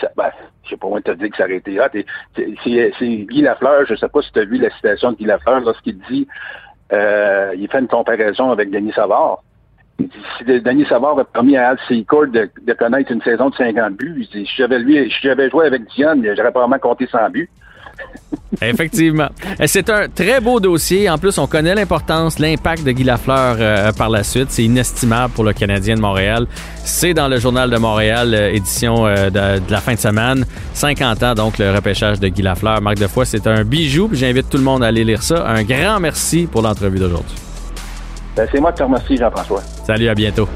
Ça, ben, je sais pas moi te dire que ça aurait été hot. C'est Guy Lafleur, je ne sais pas si tu as vu la citation de Guy Lafleur lorsqu'il dit, euh, il fait une comparaison avec Denis Savard. Il dit, si Denis Savard a permis à Al Secord de, de, connaître une saison de 50 buts, il dit, si j'avais lui, si j'avais joué avec Diane, j'aurais probablement compté 100 buts. Effectivement. C'est un très beau dossier. En plus, on connaît l'importance, l'impact de Guy Lafleur euh, par la suite. C'est inestimable pour le Canadien de Montréal. C'est dans le Journal de Montréal, euh, édition euh, de, la fin de semaine. 50 ans, donc, le repêchage de Guy Lafleur. Marc de foi, c'est un bijou. J'invite tout le monde à aller lire ça. Un grand merci pour l'entrevue d'aujourd'hui. Ben, c'est moi qui te remercie, Jean-François. Salut, à bientôt.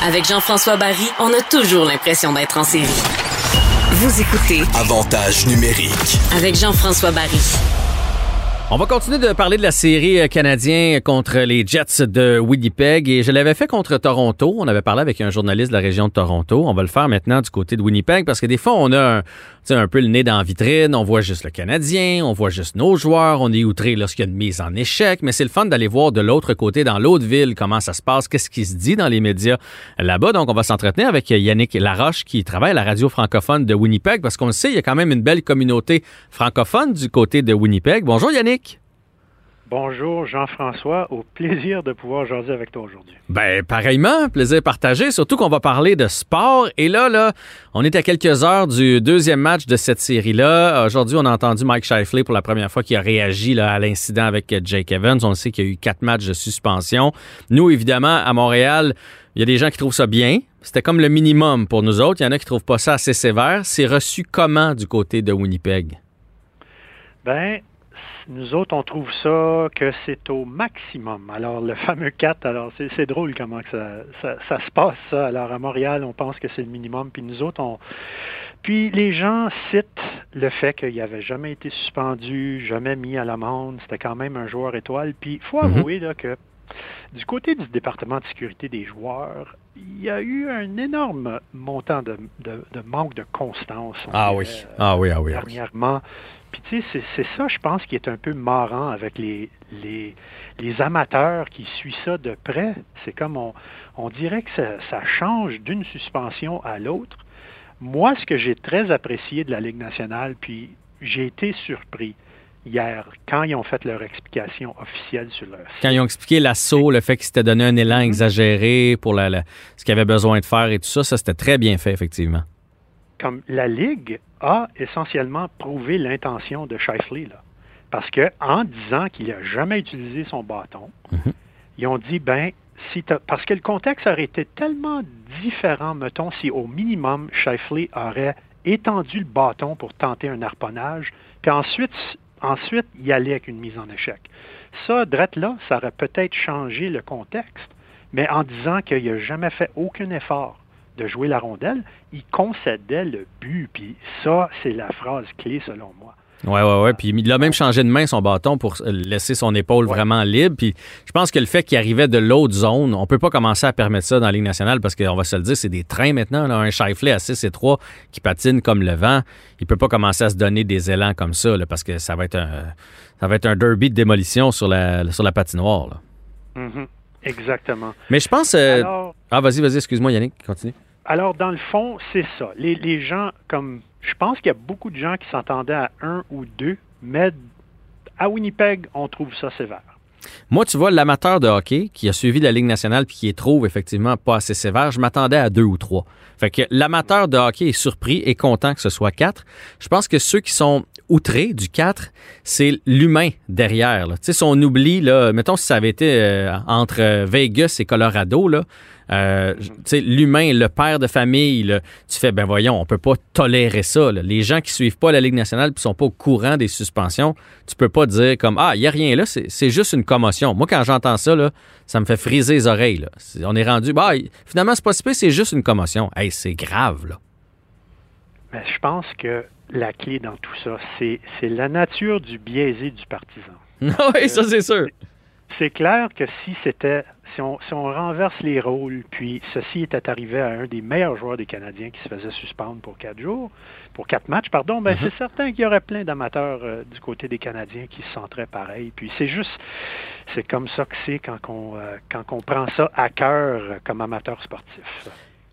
Avec Jean-François Barry, on a toujours l'impression d'être en série. Vous écoutez Avantage numérique avec Jean-François Barry. On va continuer de parler de la série euh, canadien contre les Jets de Winnipeg et je l'avais fait contre Toronto. On avait parlé avec un journaliste de la région de Toronto. On va le faire maintenant du côté de Winnipeg parce que des fois on a un, un peu le nez dans la vitrine, on voit juste le Canadien, on voit juste nos joueurs, on est outré lorsqu'il y a une mise en échec, mais c'est le fun d'aller voir de l'autre côté, dans l'autre ville, comment ça se passe, qu'est-ce qui se dit dans les médias là-bas. Donc on va s'entretenir avec Yannick Laroche qui travaille à la radio francophone de Winnipeg parce qu'on le sait, il y a quand même une belle communauté francophone du côté de Winnipeg. Bonjour Yannick. Bonjour Jean-François, au plaisir de pouvoir jaser avec toi aujourd'hui. Ben pareillement, plaisir partagé, surtout qu'on va parler de sport. Et là, là, on est à quelques heures du deuxième match de cette série-là. Aujourd'hui, on a entendu Mike Shifley pour la première fois qui a réagi là, à l'incident avec Jake Evans. On sait qu'il y a eu quatre matchs de suspension. Nous, évidemment, à Montréal, il y a des gens qui trouvent ça bien. C'était comme le minimum pour nous autres. Il y en a qui trouvent pas ça assez sévère. C'est reçu comment du côté de Winnipeg? Ben, nous autres, on trouve ça que c'est au maximum. Alors, le fameux 4, alors c'est drôle comment que ça, ça, se passe, ça. Alors, à Montréal, on pense que c'est le minimum, puis nous autres, on... Puis les gens citent le fait qu'il n'avait jamais été suspendu, jamais mis à l'amende, c'était quand même un joueur étoile. Puis il faut mhm. avouer là, que du côté du département de sécurité des joueurs, il y a eu un énorme montant de, de, manque de constance. Ah oui. ah oui, ah oui. Dernièrement. Puis tu sais, c'est ça, je pense, qui est un peu marrant avec les, les, amateurs qui suivent ça de près. C'est comme on, on dirait que ça, ça change d'une suspension à l'autre. Moi, ce que j'ai très apprécié de la Ligue nationale, puis j'ai été surpris hier, quand ils ont fait leur explication officielle sur leur Quand ils ont expliqué l'assaut, le fait qu'ils s'étaient donné un élan mm-hmm. exagéré pour la, ce qu'ils avaient besoin de faire et tout ça, ça c'était très bien fait, effectivement comme la Ligue a essentiellement prouvé l'intention de Shifley. Là. Parce que en disant qu'il n'a jamais utilisé son bâton, mhm. ils ont dit, ben, si parce que le contexte aurait été tellement différent, mettons, si au minimum Shifley aurait étendu le bâton pour tenter un harponnage, puis ensuite, ensuite y aller avec une mise en échec. Ça, drette là, ça aurait peut-être changé le contexte, mais en disant qu'il n'a jamais fait aucun effort de jouer la rondelle, il concédait le but. Puis ça, c'est la phrase clé selon moi. Oui, oui, oui. Puis il a même changé de main son bâton pour laisser son épaule vraiment libre. Puis je pense que le fait qu'il arrivait de l'autre zone, on peut pas commencer à permettre ça dans la Ligue nationale parce qu'on va se le dire, c'est des trains maintenant. Là. Un Shifley à 6 et 3 qui patine comme le vent, il peut pas commencer à se donner des élans comme ça parce que ça va être un ça va être un derby de démolition sur la, sur la patinoire. Mm-hmm. Exactement. Mais je pense... Euh, ah, vas-y, vas-y, excuse-moi Yannick, continue. Alors, dans le fond, c'est ça. Les, gens, comme je pense qu'il y a beaucoup de gens qui s'entendaient à un ou deux, mais à Winnipeg, on trouve ça sévère. Moi, tu vois, l'amateur de hockey qui a suivi la Ligue nationale puis qui est trouve effectivement pas assez sévère, je m'attendais à deux ou trois. Fait que l'amateur de hockey est surpris et content que ce soit quatre. Je pense que ceux qui sont outrés du quatre, c'est l'humain derrière. Tu sais, si on oublie, là, mettons si ça avait été euh, entre Vegas et Colorado, là, euh, l'humain, le père de famille, tu fais, ben voyons, on peut pas tolérer ça. Les gens qui suivent pas la Ligue nationale et sont pas au courant des suspensions, tu peux pas dire comme, ah, il y a rien là, c'est juste une commotion. Moi, quand j'entends ça, là, ça me fait friser les oreilles. On est rendu, bah, finalement, c'est pas si c'est juste une commotion. Hey, c'est grave, là. Mais je pense que la clé dans tout ça, c'est la nature du biaisé du partisan. oui, ça c'est sûr. C'est clair que si c'était si on, renverse les rôles, puis ceci était arrivé à un des meilleurs joueurs des Canadiens qui se faisait suspendre pour quatre jours, pour quatre matchs, pardon, ben mm-hmm. c'est certain qu'il y aurait plein d'amateurs euh, du côté des Canadiens qui se sentiraient pareil. Puis c'est juste, c'est comme ça que c'est quand on, euh, quand on prend ça à cœur comme amateur sportif.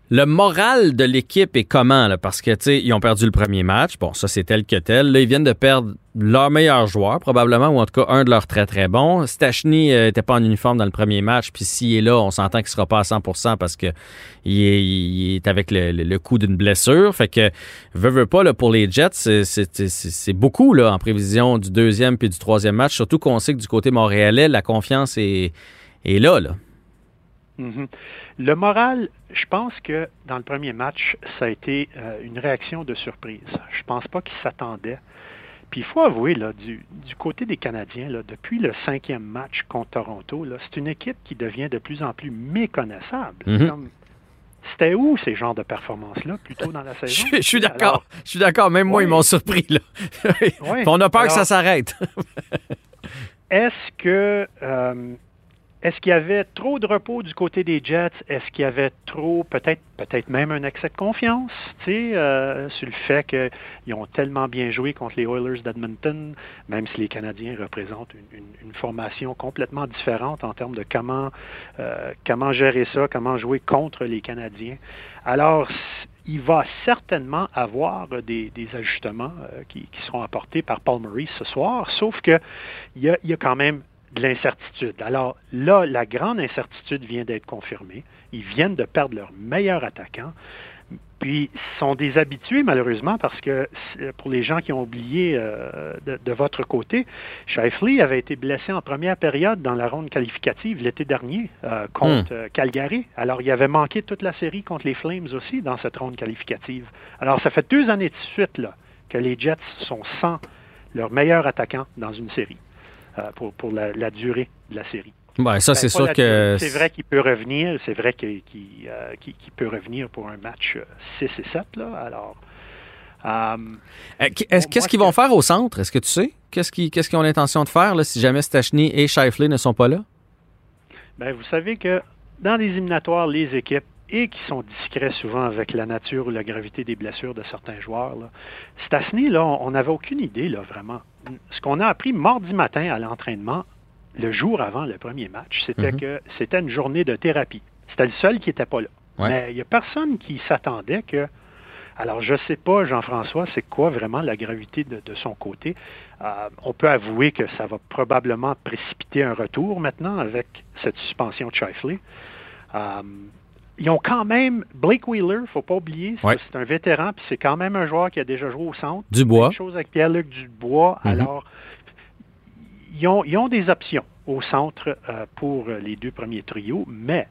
Le moral de l'équipe est comment? Là? Parce que, tu sais, ils ont perdu le premier match. Bon, ça, c'est tel que tel. Là, ils viennent de perdre leur meilleur joueur, probablement, ou en tout cas un de leurs très, très bons. Stachny n'était euh, pas en uniforme dans le premier match. Puis s'il est là, on s'entend qu'il sera pas à 100% parce que il est, avec le, coup d'une blessure. Fait que, veut, veut pas, là, pour les Jets, c'est beaucoup, là, en prévision du deuxième puis du troisième match. Surtout qu'on sait que du côté montréalais, la confiance est, est là, là. Mm-hmm. Le moral, je pense que dans le premier match, ça a été euh, une réaction de surprise. Je pense pas qu'ils s'attendaient. Puis il faut avouer, là, du, côté des Canadiens, là, depuis le cinquième match contre Toronto, c'est une équipe qui devient de plus en plus méconnaissable. Mm-hmm. C'était où ces genres de performances-là, plutôt dans la saison? Je, suis d'accord. Je suis d'accord. Même moi, ils m'ont surpris. Là. on a peur que ça s'arrête. est-ce que euh, est-ce qu'il y avait trop de repos du côté des Jets? Est-ce qu'il y avait trop, peut-être peut-être même un excès de confiance, tu sais, euh, sur le fait qu'ils ont tellement bien joué contre les Oilers d'Edmonton, même si les Canadiens représentent une, formation complètement différente en termes de comment, euh, comment gérer ça, comment jouer contre les Canadiens? Alors, il va certainement avoir des, ajustements euh, qui, seront apportés par Paul Maurice ce soir, sauf qu'il y a quand même de l'incertitude. Alors là, la grande incertitude vient d'être confirmée. Ils viennent de perdre leur meilleur attaquant. Puis sont des habitués, malheureusement, parce que pour les gens qui ont oublié euh, de, votre côté, Shifley avait été blessé en première période dans la ronde qualificative l'été dernier euh, contre hmm. euh, Calgary. Alors, il avait manqué toute la série contre les Flames aussi dans cette ronde qualificative. Alors, ça fait deux années de suite là, que les Jets sont sans leur meilleur attaquant dans une série. Euh, pour, pour la, durée de la série. Ben, ça, c'est sûr que. C'est vrai qu'il peut revenir. C'est vrai qu'il euh, peut revenir pour un match 6 euh, et 7. Là, alors. Qu'est-ce qu'ils vont faire au centre? Est-ce que tu sais? Qu'est-ce qu'ils ont l'intention de faire là, si jamais Stachny et Shifley ne sont pas là? Ben, vous savez que dans les éliminatoires, les équipes et qui sont discrets souvent avec la nature ou la gravité des blessures de certains joueurs. Là. Stastny, là, on n'avait aucune idée, là, vraiment. Ce qu'on a appris mardi matin à l'entraînement, le jour avant le premier match, c'était mhm. que c'était une journée de thérapie. C'était le seul qui n'était pas là. Mais il n'y a personne qui s'attendait que. Alors, je ne sais pas, Jean-François, c'est quoi vraiment la gravité de, son côté. Euh, on peut avouer que ça va probablement précipiter un retour maintenant avec cette suspension de Shifley. Euh, ils ont quand même Blake Wheeler, faut pas oublier, c'est un vétéran, puis c'est quand même un joueur qui a déjà joué au centre. Dubois. Même chose avec Pierre-Luc Dubois. Mhm. Alors, ils ont, ils ont, des options au centre euh, pour les deux premiers trios, mais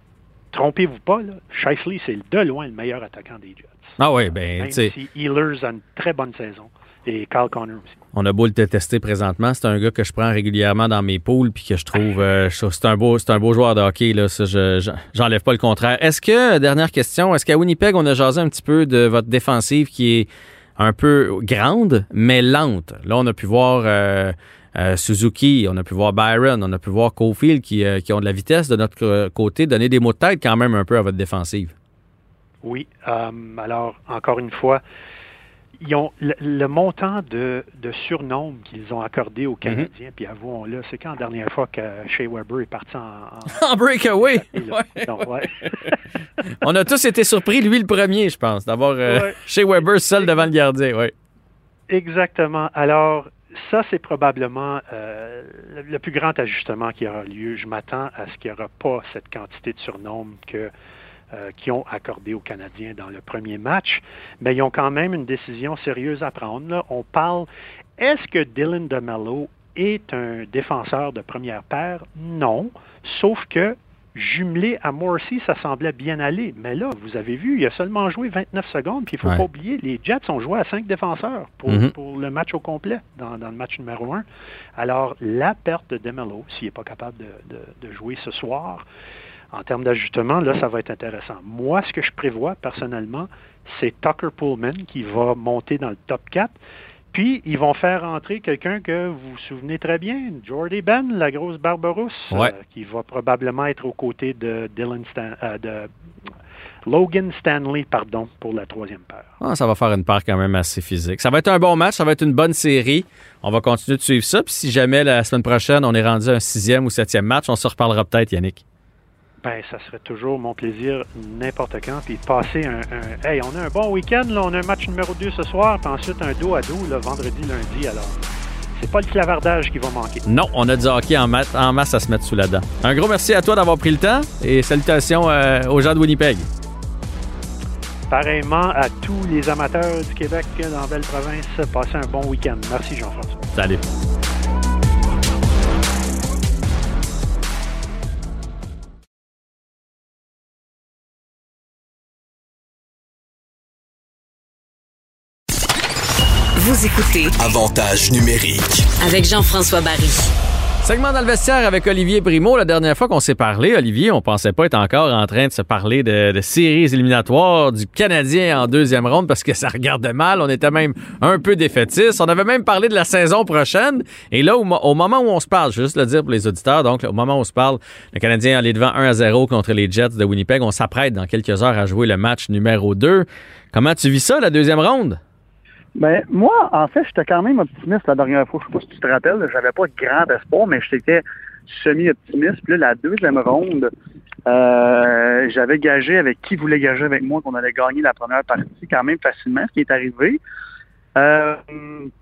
trompez-vous pas, là, Shifley, c'est de loin le meilleur attaquant des Jets. Ah oui, ben, Même si Healers a une très bonne saison et Carl Connor aussi. On a beau le tester présentement, c'est un gars que je prends régulièrement dans mes poules puis que je trouve euh, c'est un beau c'est un beau joueur de hockey là, ça je j'enlève pas le contraire. Est-ce que dernière question, est-ce qu'à Winnipeg on a jasé un petit peu de votre défensive qui est un peu grande mais lente? Là on a pu voir euh, euh, Suzuki, on a pu voir Byron, on a pu voir Cofield qui, qui ont de la vitesse de notre côté, donner des mots de tête quand même un peu à votre défensive. Oui, alors encore une fois, ils ont le, montant de, de surnombre qu'ils ont accordé aux mhm. Canadiens, puis avouons-le, c'est quand la dernière fois que Shea Weber est parti en... En, breakaway! On a tous été surpris, lui le premier, je pense, d'avoir euh, Shea Weber seul devant le gardien. Ouais. Exactement. Alors, ça, c'est probablement euh, le, plus grand ajustement qui aura lieu. Je m'attends à ce qu'il n'y aura pas cette quantité de surnombre que euh, qui ont accordé aux Canadiens dans le premier match, mais ils ont quand même une décision sérieuse à prendre. On parle, est-ce que Dylan DeMello est un défenseur de première paire? Non, sauf que jumelé à Morrissey, ça semblait bien aller. Mais là, vous avez vu, il a seulement joué 29 secondes, puis il ne faut pas oublier, les Jets ont joué à cinq défenseurs pour, mm-hmm. le match au complet, dans, le match numéro un. Alors, la perte de DeMello, s'il n'est pas capable de, jouer ce soir, en termes d'ajustement, là, ça va être intéressant. Moi, ce que je prévois personnellement, c'est Tucker Pullman qui va monter dans le top 4. Puis, ils vont faire entrer quelqu'un que vous vous souvenez très bien, Jordy Ben, la grosse barberousse, euh, qui va probablement être aux côtés de Dylan euh, de Logan Stanley, pardon, pour la troisième paire. Ah, ça va faire une paire quand même assez physique. Ça va être un bon match, ça va être une bonne série. On va continuer de suivre ça. Puis si jamais la semaine prochaine, on est rendu à un sixième ou septième match, on se reparlera peut-être, Yannick ben, ça serait toujours mon plaisir n'importe quand. Puis passer un, Hey, on a un bon week-end, là. On a un match numéro 2 ce soir, puis ensuite un dos à dos, le vendredi, lundi. Alors, c'est pas le clavardage qui va manquer. Non, on a du hockey en, masse, en masse à se mettre sous la dent. Un gros merci à toi d'avoir pris le temps et salutations euh, aux gens de Winnipeg. Pareillement à tous les amateurs du Québec dans Belle Province, passez un bon week-end. Merci Jean-François. Salut. Vous écoutez Avantage numérique avec Jean-François Barry. Segment dans le vestiaire avec Olivier Primo. La dernière fois qu'on s'est parlé, Olivier, on pensait pas être encore en train de se parler de, de, séries éliminatoires du Canadien en deuxième ronde parce que ça regardait mal. On était même un peu défaitiste. On avait même parlé de la saison prochaine. Et là, au, au moment où on se parle, je vais juste le dire pour les auditeurs, donc au moment où on se parle, le Canadien est devant 1 à 0 contre les Jets de Winnipeg. On s'apprête dans quelques heures à jouer le match numéro 2. Comment tu vis ça, la deuxième ronde? Ben, moi, en fait, j'étais quand même optimiste la dernière fois. Je sais pas si tu te rappelles, j'avais pas de grand espoir, mais j'étais semi-optimiste. Puis là, la deuxième ronde, euh, j'avais gagé avec qui voulait gager avec moi qu'on allait gagner la première partie quand même facilement, ce qui est arrivé. Euh,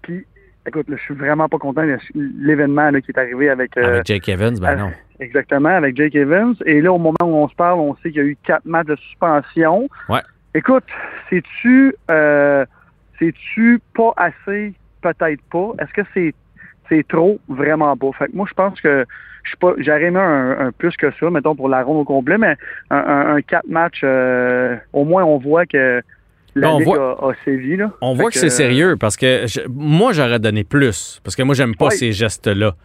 puis, écoute, là, je suis vraiment pas content de l'événement qui est arrivé avec... Euh, avec Jake Evans, ben non. Exactement, avec Jake Evans. Et là, au moment où on se parle, on sait qu'il y a eu quatre matchs de suspension. Ouais. Écoute, sais-tu... C'est-tu pas assez? Peut-être pas. Est-ce que c'est c'est trop? Vraiment pas. Fait que moi, je pense que je suis pas. J'aurais aimé un, plus que ça, mettons, pour la ronde au complet, mais un, un, quatre matchs, euh, au moins on voit que la on Ligue voit, a, a, sévi. Là. On Fait voit que, c'est sérieux parce que je, moi, j'aurais donné plus. Parce que moi, j'aime pas ces gestes-là.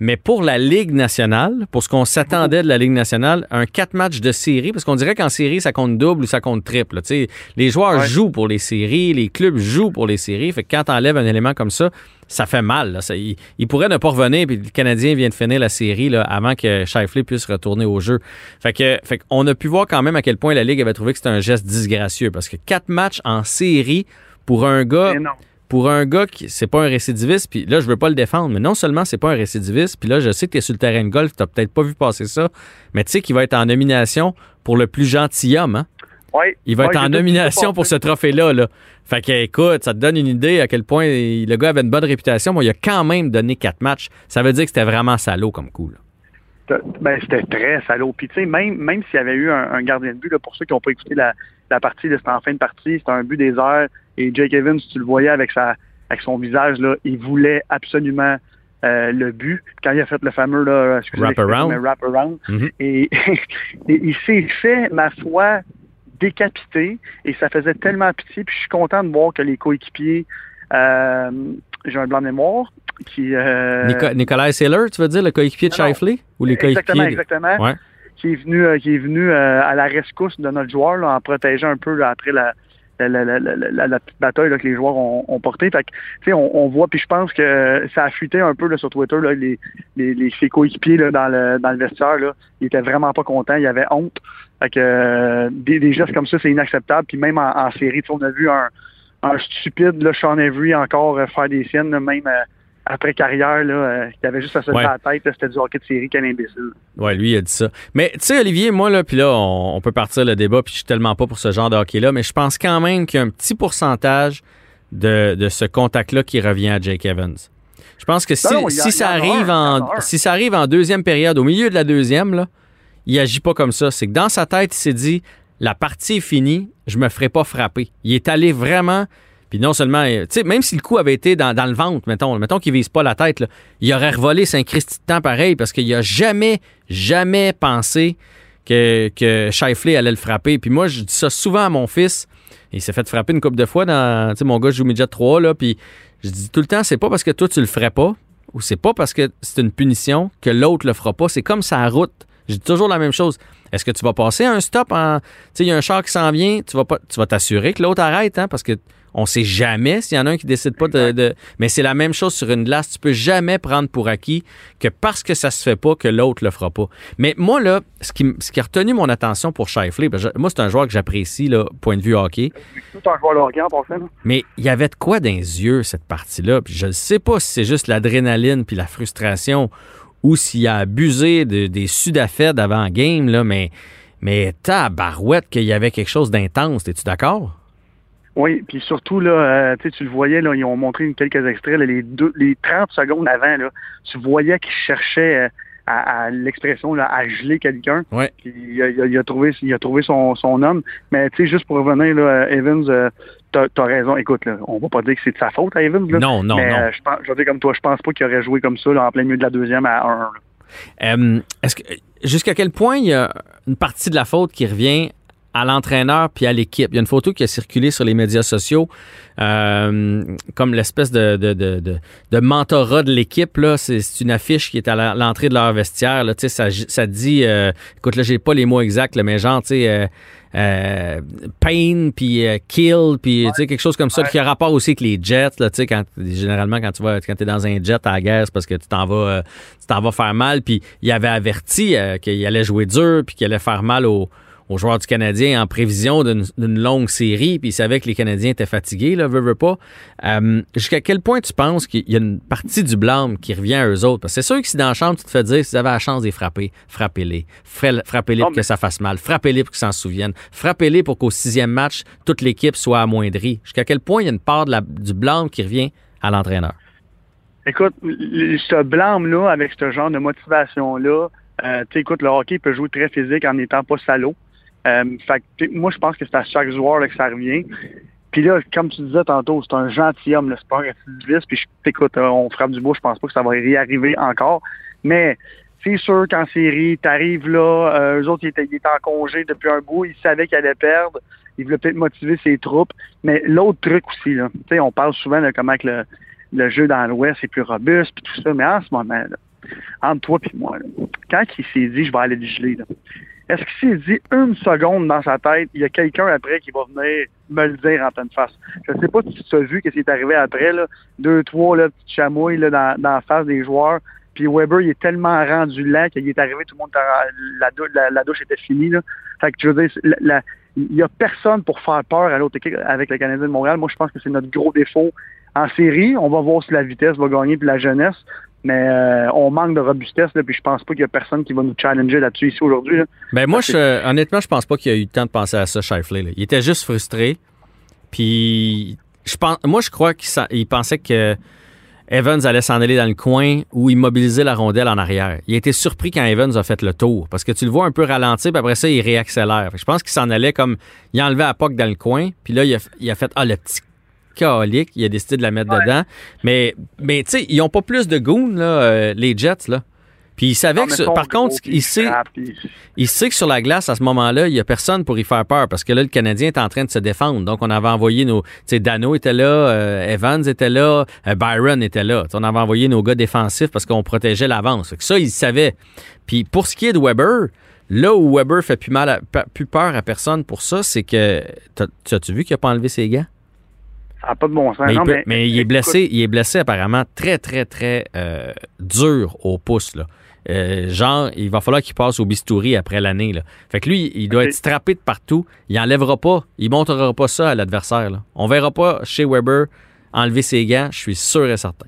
Mais pour la Ligue nationale, pour ce qu'on s'attendait de la Ligue nationale, un quatre matchs de série, parce qu'on dirait qu'en série, ça compte double ou ça compte triple. là. Tu sais, Les joueurs Ouais. jouent pour les séries, les clubs jouent pour les séries. Fait que quand t'enlèves un élément comme ça, ça fait mal. là. Ça, il, il pourrait ne pas revenir, puis le Canadien vient de finir la série là, avant que Shifley puisse retourner au jeu. Fait que, fait qu'on a pu voir quand même à quel point la Ligue avait trouvé que c'était un geste disgracieux, parce que quatre matchs en série pour un gars Mais non. Pour un gars qui c'est pas un récidiviste, puis là je veux pas le défendre, mais non seulement c'est pas un récidiviste, puis là je sais que tu es sur le terrain de golf, tu peut-être pas vu passer ça, mais tu sais qu'il va être en nomination pour le plus gentilhomme, hein? Ouais. Il va être en nomination pour ce trophée-là. Là. Fait que, écoute, ça te donne une idée à quel point le gars avait une bonne réputation. Moi, il a quand même donné quatre matchs. Ça veut dire que c'était vraiment salaud comme coup. là. Ben, c'était très salaud. Puis, tu sais, même, même s'il y avait eu un, un gardien de but, là, pour ceux qui n'ont pas écouté la, la partie, c'était en fin de partie, c'était un but des airs. Et Jake Evans, tu le voyais avec, sa, avec son visage, là, il voulait absolument euh, le but. Quand il a fait le fameux, là, Wrap around. mais wrap around. Mhm. Et, et il s'est fait, ma foi, décapité. Et ça faisait tellement pitié. Puis, je suis content de voir que les coéquipiers, euh, j'ai un blanc de mémoire, qui... Euh, Nico- Nicolas Saylor, tu veux dire, le coéquipier de. Shifley? Ou les Exactement, coéquipiers? exactement. Ouais. Qui est venu, euh, qui est venu euh, à la rescousse de notre joueur là, en protégeant un peu là, après la, la, la, la, la- petite bataille là, que les joueurs ont, ont portée. Fait que, on, on voit, puis je pense que ça a fuité un peu là, sur Twitter, là, les, les, les, ses coéquipiers dans, le, dans le vestiaire. Là, ils étaient vraiment pas contents, il y avait honte. Fait que, euh, des, des gestes comme ça, c'est inacceptable. Puis même en, en série, on a vu un, un stupide, là, Sean Avery, encore euh, faire des siennes, même euh, après carrière, là, euh, qui avait juste à se Ouais. la tête. C'était du hockey de série, quel imbécile. Ouais, lui, il a dit ça. Mais tu sais, Olivier, moi, là, puis là, on, on peut partir le débat, puis je suis tellement pas pour ce genre de hockey-là, mais je pense quand même qu'il y a un petit pourcentage de, de ce contact-là qui revient à Jake Evans. Je pense que Non, a- ça arrive en si ça arrive en deuxième période, au milieu de la deuxième, là, il agit pas comme ça. C'est que dans sa tête, il s'est dit la partie est finie, je me ferai pas frapper. Il est allé vraiment. Puis non seulement, euh, même si le coup avait été dans, le ventre, mettons, mettons qu'il vise pas la tête, il aurait revolé temps pareil parce qu'il a jamais, jamais pensé que, que allait le frapper. Puis moi, je dis ça souvent à mon fils. Il s'est fait frapper une couple de fois dans, tu mon gars joue midget 3, là, puis je dis tout le temps, c'est pas parce que toi tu le ferais pas, ou c'est pas parce que c'est une punition que l'autre le fera pas. C'est comme sa route. Je dis toujours la même chose. Est-ce que tu vas passer un stop en. Tu sais, il y a un char qui s'en vient, tu vas pas, tu vas t'assurer que l'autre arrête, hein, parce que on sait jamais s'il y en a un qui décide pas de. de- mais c'est la même chose sur une glace. Tu peux jamais prendre pour acquis que parce que ça se fait pas, que l'autre le fera pas. Mais moi, là, ce qui, m- ce qui a retenu mon attention pour Shifley, ben, je- moi, c'est un joueur que j'apprécie, là, point de vue hockey. Tout un joueur. Mais il y avait de quoi dans les yeux, cette partie-là. Je ne sais pas si c'est juste l'adrénaline puis la frustration ou s'il a abusé de- des sudafeds d'avant game, là, mais, mais tabarouette qu'il y avait quelque chose d'intense. Es-tu d'accord? Oui, puis surtout, là, euh, tu le voyais, là, ils ont montré quelques extraits, là, les, deux, les 30 secondes avant, là, tu voyais qu'ils cherchaient euh, à, à l'expression, à geler quelqu'un. Ouais. Puis il a, il trouvé, il a trouvé son, son homme. Mais, tu sais, juste pour revenir, là, Evans, euh, t'as as raison. Écoute, là, on va pas dire que c'est de sa faute à Evans, là. Non, non, mais, non. euh, je pense, je veux dire comme toi, je pense pas qu'il aurait joué comme ça, là, en plein milieu de la deuxième à 1 là. Euh, est-ce que jusqu'à quel point il y a une partie de la faute qui revient à l'entraîneur puis à l'équipe. Il y a une photo qui a circulé sur les médias sociaux euh, comme l'espèce de, de, de, de, de mentorat de l'équipe. Là. C'est, une affiche qui est à l'entrée de leur vestiaire. Là. Tu sais, Ça, ça dit, euh, écoute, là, j'ai pas les mots exacts, là, mais genre, tu sais, euh, euh, pain, puis euh, kill, puis tu sais, quelque chose comme ça qui a rapport aussi avec les jets. Là, tu sais, quand, généralement, quand tu vas, quand es dans un jet à la guerre, c'est parce que tu t'en vas, euh, tu t'en vas faire mal. Puis il avait averti qu'il allait jouer dur, puis qu'il allait faire mal aux aux joueurs du Canadien en prévision d'une longue série, puis il savait que les Canadiens étaient fatigués, là, veut, veut pas. Euh, Jusqu'à quel point tu penses qu'il y a une partie du blâme qui revient à eux autres? Parce que c'est sûr que si dans la chambre, tu te fais dire, si vous avez la chance de les frapper, frappez-les. Fra- Frappez-les pour que ça fasse mal. Frappez-les pour qu'ils s'en souviennent. Frappez-les pour qu'au sixième match, toute l'équipe soit amoindrie. Jusqu'à quel point il y a une part de la- du blâme qui revient à l'entraîneur? Écoute, ce blâme-là, avec ce genre de motivation-là, euh, écoute, le hockey peut jouer très physique en n'étant pas salaud. Euh, moi, je pense que c'est à chaque joueur là, que ça revient. Puis là, comme tu disais tantôt, c'est un gentilhomme, pas un récidiviste. Puis écoute, euh, on frappe du bois, je pense pas que ça va y arriver encore. Mais c'est sûr qu'en série, t'arrives là, euh, eux autres, ils étaient, en congé depuis un bout, ils savaient qu'ils allaient perdre. Ils voulaient peut-être motiver ses troupes. Mais l'autre truc aussi, là, on parle souvent de comment que le, le jeu dans l'Ouest est plus robuste, puis tout ça. Mais en ce moment, entre toi et moi, quand il s'est dit, je vais aller le geler, là, est-ce qu'il s'est dit une seconde dans sa tête, il y a quelqu'un après qui va venir me le dire en pleine face? Je ne sais pas si tu as vu ce qui est arrivé après, là, deux, trois là, petites chamouilles là, dans, la face des joueurs. Puis Weber, il est tellement rendu lent qu'il est arrivé, tout le monde, la, dou- la, la douche était finie. Là. Fait que je veux dire, il n'y a personne pour faire peur à l'autre équipe avec le Canadien de Montréal. Moi, je pense que c'est notre gros défaut en série. On va voir si la vitesse va gagner puis la jeunesse. Mais euh, on manque de robustesse, là, puis je pense pas qu'il y a personne qui va nous challenger là-dessus ici aujourd'hui. Ben moi, je, honnêtement, je pense pas qu'il a eu le temps de penser à ça, Shifley. là. Il était juste frustré. Puis, je pense, moi, je crois qu'il pensait que Evans allait s'en aller dans le coin ou immobiliser la rondelle en arrière. Il a été surpris quand Evans a fait le tour parce que tu le vois un peu ralentir, puis après ça, il réaccélère. Je pense qu'il s'en allait comme. Il enlevait la POC dans le coin, puis là, il a, il a fait Ah, le petit calique, il a décidé de la mettre dedans. Mais, mais tu sais, ils ont pas plus de goons, là, euh, les Jets, là. Puis il savait Non, que, par contre, il sait, il que sur la glace, à ce moment-là, il n'y a personne pour y faire peur parce que là, le Canadien est en train de se défendre. Donc, on avait envoyé nos. Tu sais, Dano était là, euh, Evans était là, euh, Byron était là. On avait envoyé nos gars défensifs parce qu'on protégeait l'avance. Ça, il savait. Puis pour ce qui est de Weber, là où Weber fait plus, mal à- plus peur à personne pour ça, c'est que. as-tu vu qu'il n'a pas enlevé ses gants? Ça n'a pas de bon sens. Mais, il, Non, peut- mais il est blessé, il est blessé apparemment très, très, très euh, dur au pouce. Là. Euh, genre, il va falloir qu'il passe au bistouri après l'année. là. Fait que lui, il doit être strappé de partout. Il enlèvera pas, il montrera pas ça à l'adversaire. là. On verra pas chez Weber enlever ses gants, je suis sûr et certain.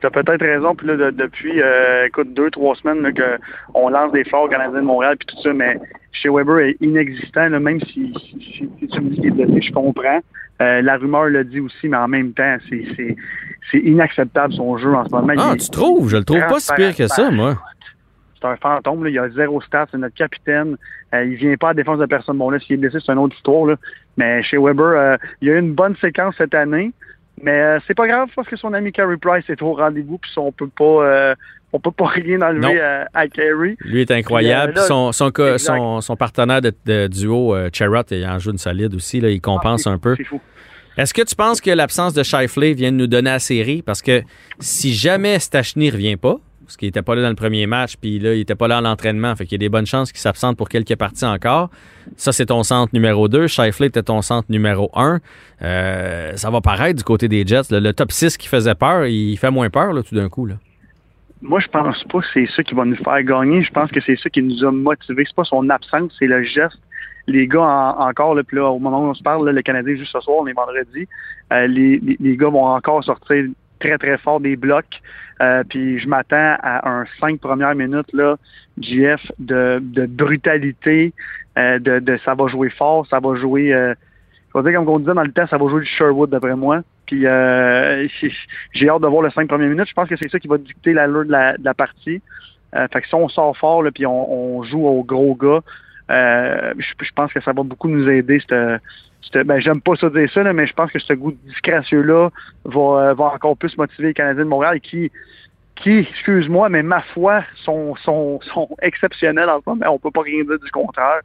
Tu as peut-être raison. Puis là, de- depuis, euh, écoute, deux, trois semaines là, que on lance des forts Canadiens de Montréal puis tout ça, mais chez Weber est inexistant, là, même si, si- si tu me dis qu'il est blessé, je comprends. Euh, la rumeur le dit aussi, mais en même temps, c'est, c'est, c'est inacceptable son jeu en ce moment. Ah, Il tu trouves? Je le trouve pas si pire que ça, moi. C'est un fantôme, là. il a zéro stats, c'est notre capitaine. Euh, il vient pas à défense de personne. Bon là, s'il est blessé, c'est une autre histoire. Là. Mais chez Weber, euh, il y a eu une bonne séquence cette année. Mais euh, c'est pas grave parce que son ami Carey Price est au rendez-vous, puis on peut pas euh, on peut pas rien enlever à, à Carey. Lui est incroyable. Puis, euh, là, son, son, partenaire de, de duo, Charrot, il en joue une solide aussi. Là, il compense Ah, un peu. C'est fou. Est-ce que tu penses que l'absence de Shifley vient de nous donner la série? Parce que si jamais Stachny revient pas, parce qu'il n'était pas là dans le premier match, puis là, il n'était pas là à l'entraînement, fait qu'il y a des bonnes chances qu'il s'absente pour quelques parties encore. Ça, c'est ton centre numéro 2. Shifley était ton centre numéro 1. Euh, ça va paraître du côté des Jets. Le top 6 qui faisait peur, il fait moins peur là, tout d'un coup. Là. Moi, je pense pas que c'est ça qui va nous faire gagner. Je pense que c'est ça qui nous a motivés. C'est pas son absence, c'est le geste. Les gars, en- encore, là, puis au moment où on se parle, le Canadien juste ce soir, on est vendredi, euh, les gars vont encore sortir très, très fort des blocs. Euh, puis je m'attends à un cinq premières minutes, là, GF, de, de brutalité, euh, de, de ça va jouer fort, ça va jouer... Euh, je vais dire, comme on disait dans le temps, ça va jouer du Sherwood, d'après moi. Puis euh, j'ai- j'ai hâte de voir le cinq premières minutes. Je pense que c'est ça qui va dicter l'allure de la, de la partie. Euh, fait que si on sort fort, là, puis on, on joue au gros gars, euh, je, je pense que ça va beaucoup nous aider. cette- ben, j'aime pas ça dire ça, là, mais je pense que ce goût disgracieux-là va, euh, va encore plus motiver les Canadiens de Montréal qui, qui, excuse-moi, mais ma foi, sont, sont, sont exceptionnels en ce moment, on peut pas rien dire du contraire.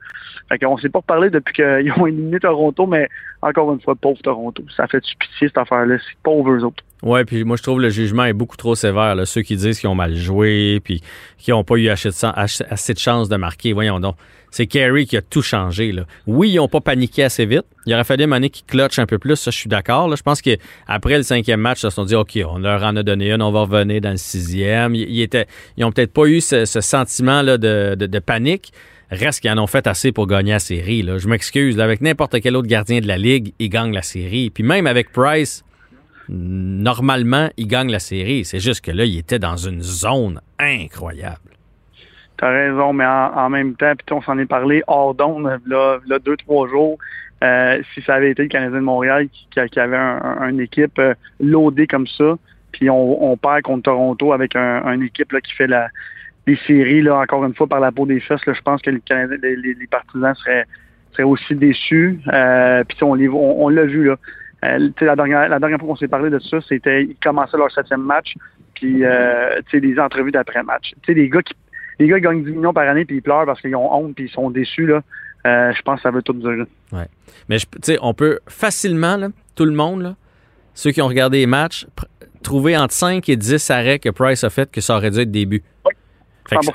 Fait qu'on s'est pas parlé depuis qu'ils ont éliminé Toronto, mais encore une fois, pauvre Toronto. Ça fait du pitié, cette affaire-là. C'est pauvre eux autres. Ouais, puis moi je trouve le jugement est beaucoup trop sévère. Là. Ceux qui disent qu'ils ont mal joué, puis qui n'ont pas eu assez de, assez de marquer. Voyons donc. C'est Kerry qui a tout changé. Là. Oui, ils n'ont pas paniqué assez vite. Il aurait fallu année qui clutch un peu plus. Ça, je suis d'accord. Je pense qu'après le cinquième match, ils se sont dit OK, on leur en a donné une, on va revenir dans le sixième. Ils, étaient, ils ont peut-être pas eu ce, sentiment là de, panique. Reste qu'ils en ont fait assez pour gagner la série. Je m'excuse. Avec n'importe quel autre gardien de la Ligue, ils gagnent la série. Puis même avec Price, normalement, ils gagnent la série. C'est juste que là, ils étaient dans une zone incroyable. T'as raison, mais en, même temps, puis on s'en est parlé hors d'onde, là, là, deux, trois jours. Euh, si ça avait été le Canadien de Montréal qui, avait une équipe euh, loadée comme ça, puis on, perd contre Toronto avec une équipe là, qui fait la, les séries, là, encore une fois, par la peau des fesses, je pense que les, les, partisans seraient, aussi déçus. Euh, puis on l'a vu, là. Euh, la, dernière, fois qu'on s'est parlé de ça, c'était ils commençaient leur septième match, puis euh, les entrevues d'après-match. Les gars qui les gars gagnent 10 millions par année puis ils pleurent parce qu'ils ont honte puis ils sont déçus. Là. Euh, je pense que ça veut tout dire. Ouais. Mais on peut facilement, tout le monde, ceux qui ont regardé les matchs, trouver entre 5 et 10 arrêts que Price a fait que ça aurait dû être début.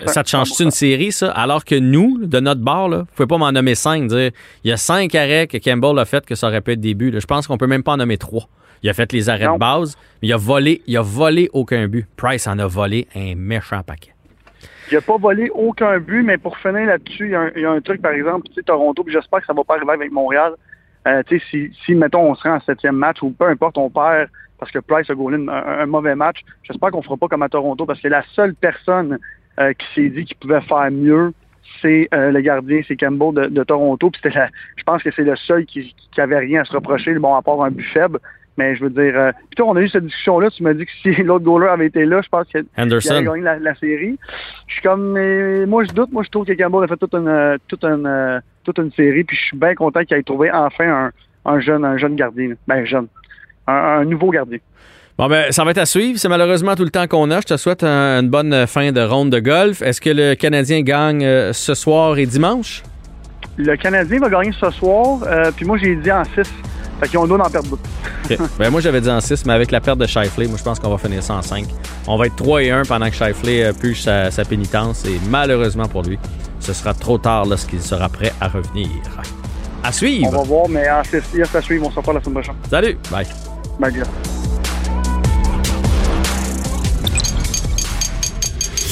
Ça te change-tu une série, ça? Alors que nous, de notre bord, là, vous pouvez pas m'en nommer 5, dire il y a 5 arrêts que Campbell a fait que ça aurait pu être début. Je pense qu'on peut même pas en nommer 3. Il a fait les arrêts de base, mais il a volé, il a volé aucun but. Price en a volé un méchant paquet. Il n'a pas volé aucun but, mais pour finir là-dessus, il y, a un truc, par exemple, tu sais, Toronto, puis j'espère que ça va pas arriver avec Montréal. Euh, tu sais, si, si, mettons, on se rend en septième match, ou peu importe, on perd parce que Price a goalé un, mauvais match, j'espère qu'on fera pas comme à Toronto, parce que la seule personne euh, qui s'est dit qu'il pouvait faire mieux, c'est euh, le gardien, c'est Campbell de, de Toronto. Puis c'était je pense que c'est le seul qui, qui avait rien à se reprocher, bon, à part un but faible. Mais je veux dire, euh, toi, on a eu cette discussion-là. Tu m'as dit que si l'autre goaler avait été là, je pense qu'il aurait gagné la, série. Je suis comme, mais moi, je doute. Moi, je trouve que Campbell a fait toute une, euh, toute une, toute une série. Puis je suis bien content qu'il ait trouvé enfin un, un, jeune, un jeune gardien. Ben, jeune. Un, nouveau gardien. Bon, ben, ça va être à suivre. C'est malheureusement tout le temps qu'on a. Je te souhaite une bonne fin de ronde de golf. Est-ce que le Canadien gagne ce soir et dimanche? Le Canadien va gagner ce soir. puis moi, j'ai dit en 6. Fait qu'ils ont d'en perdre beaucoup. ben, moi, j'avais dit en 6, mais avec la perte de Shifley, moi, je pense qu'on va finir ça en 5. On va être 3 et 1 pendant que Shifley euh, puge sa, sa, pénitence et malheureusement pour lui, ce sera trop tard lorsqu'il sera prêt à revenir. À suivre. On va voir, mais en 6, il à suivre. On se reparle la semaine prochaine. Salut. Bye. Bye,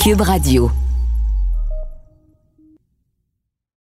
Cube Radio.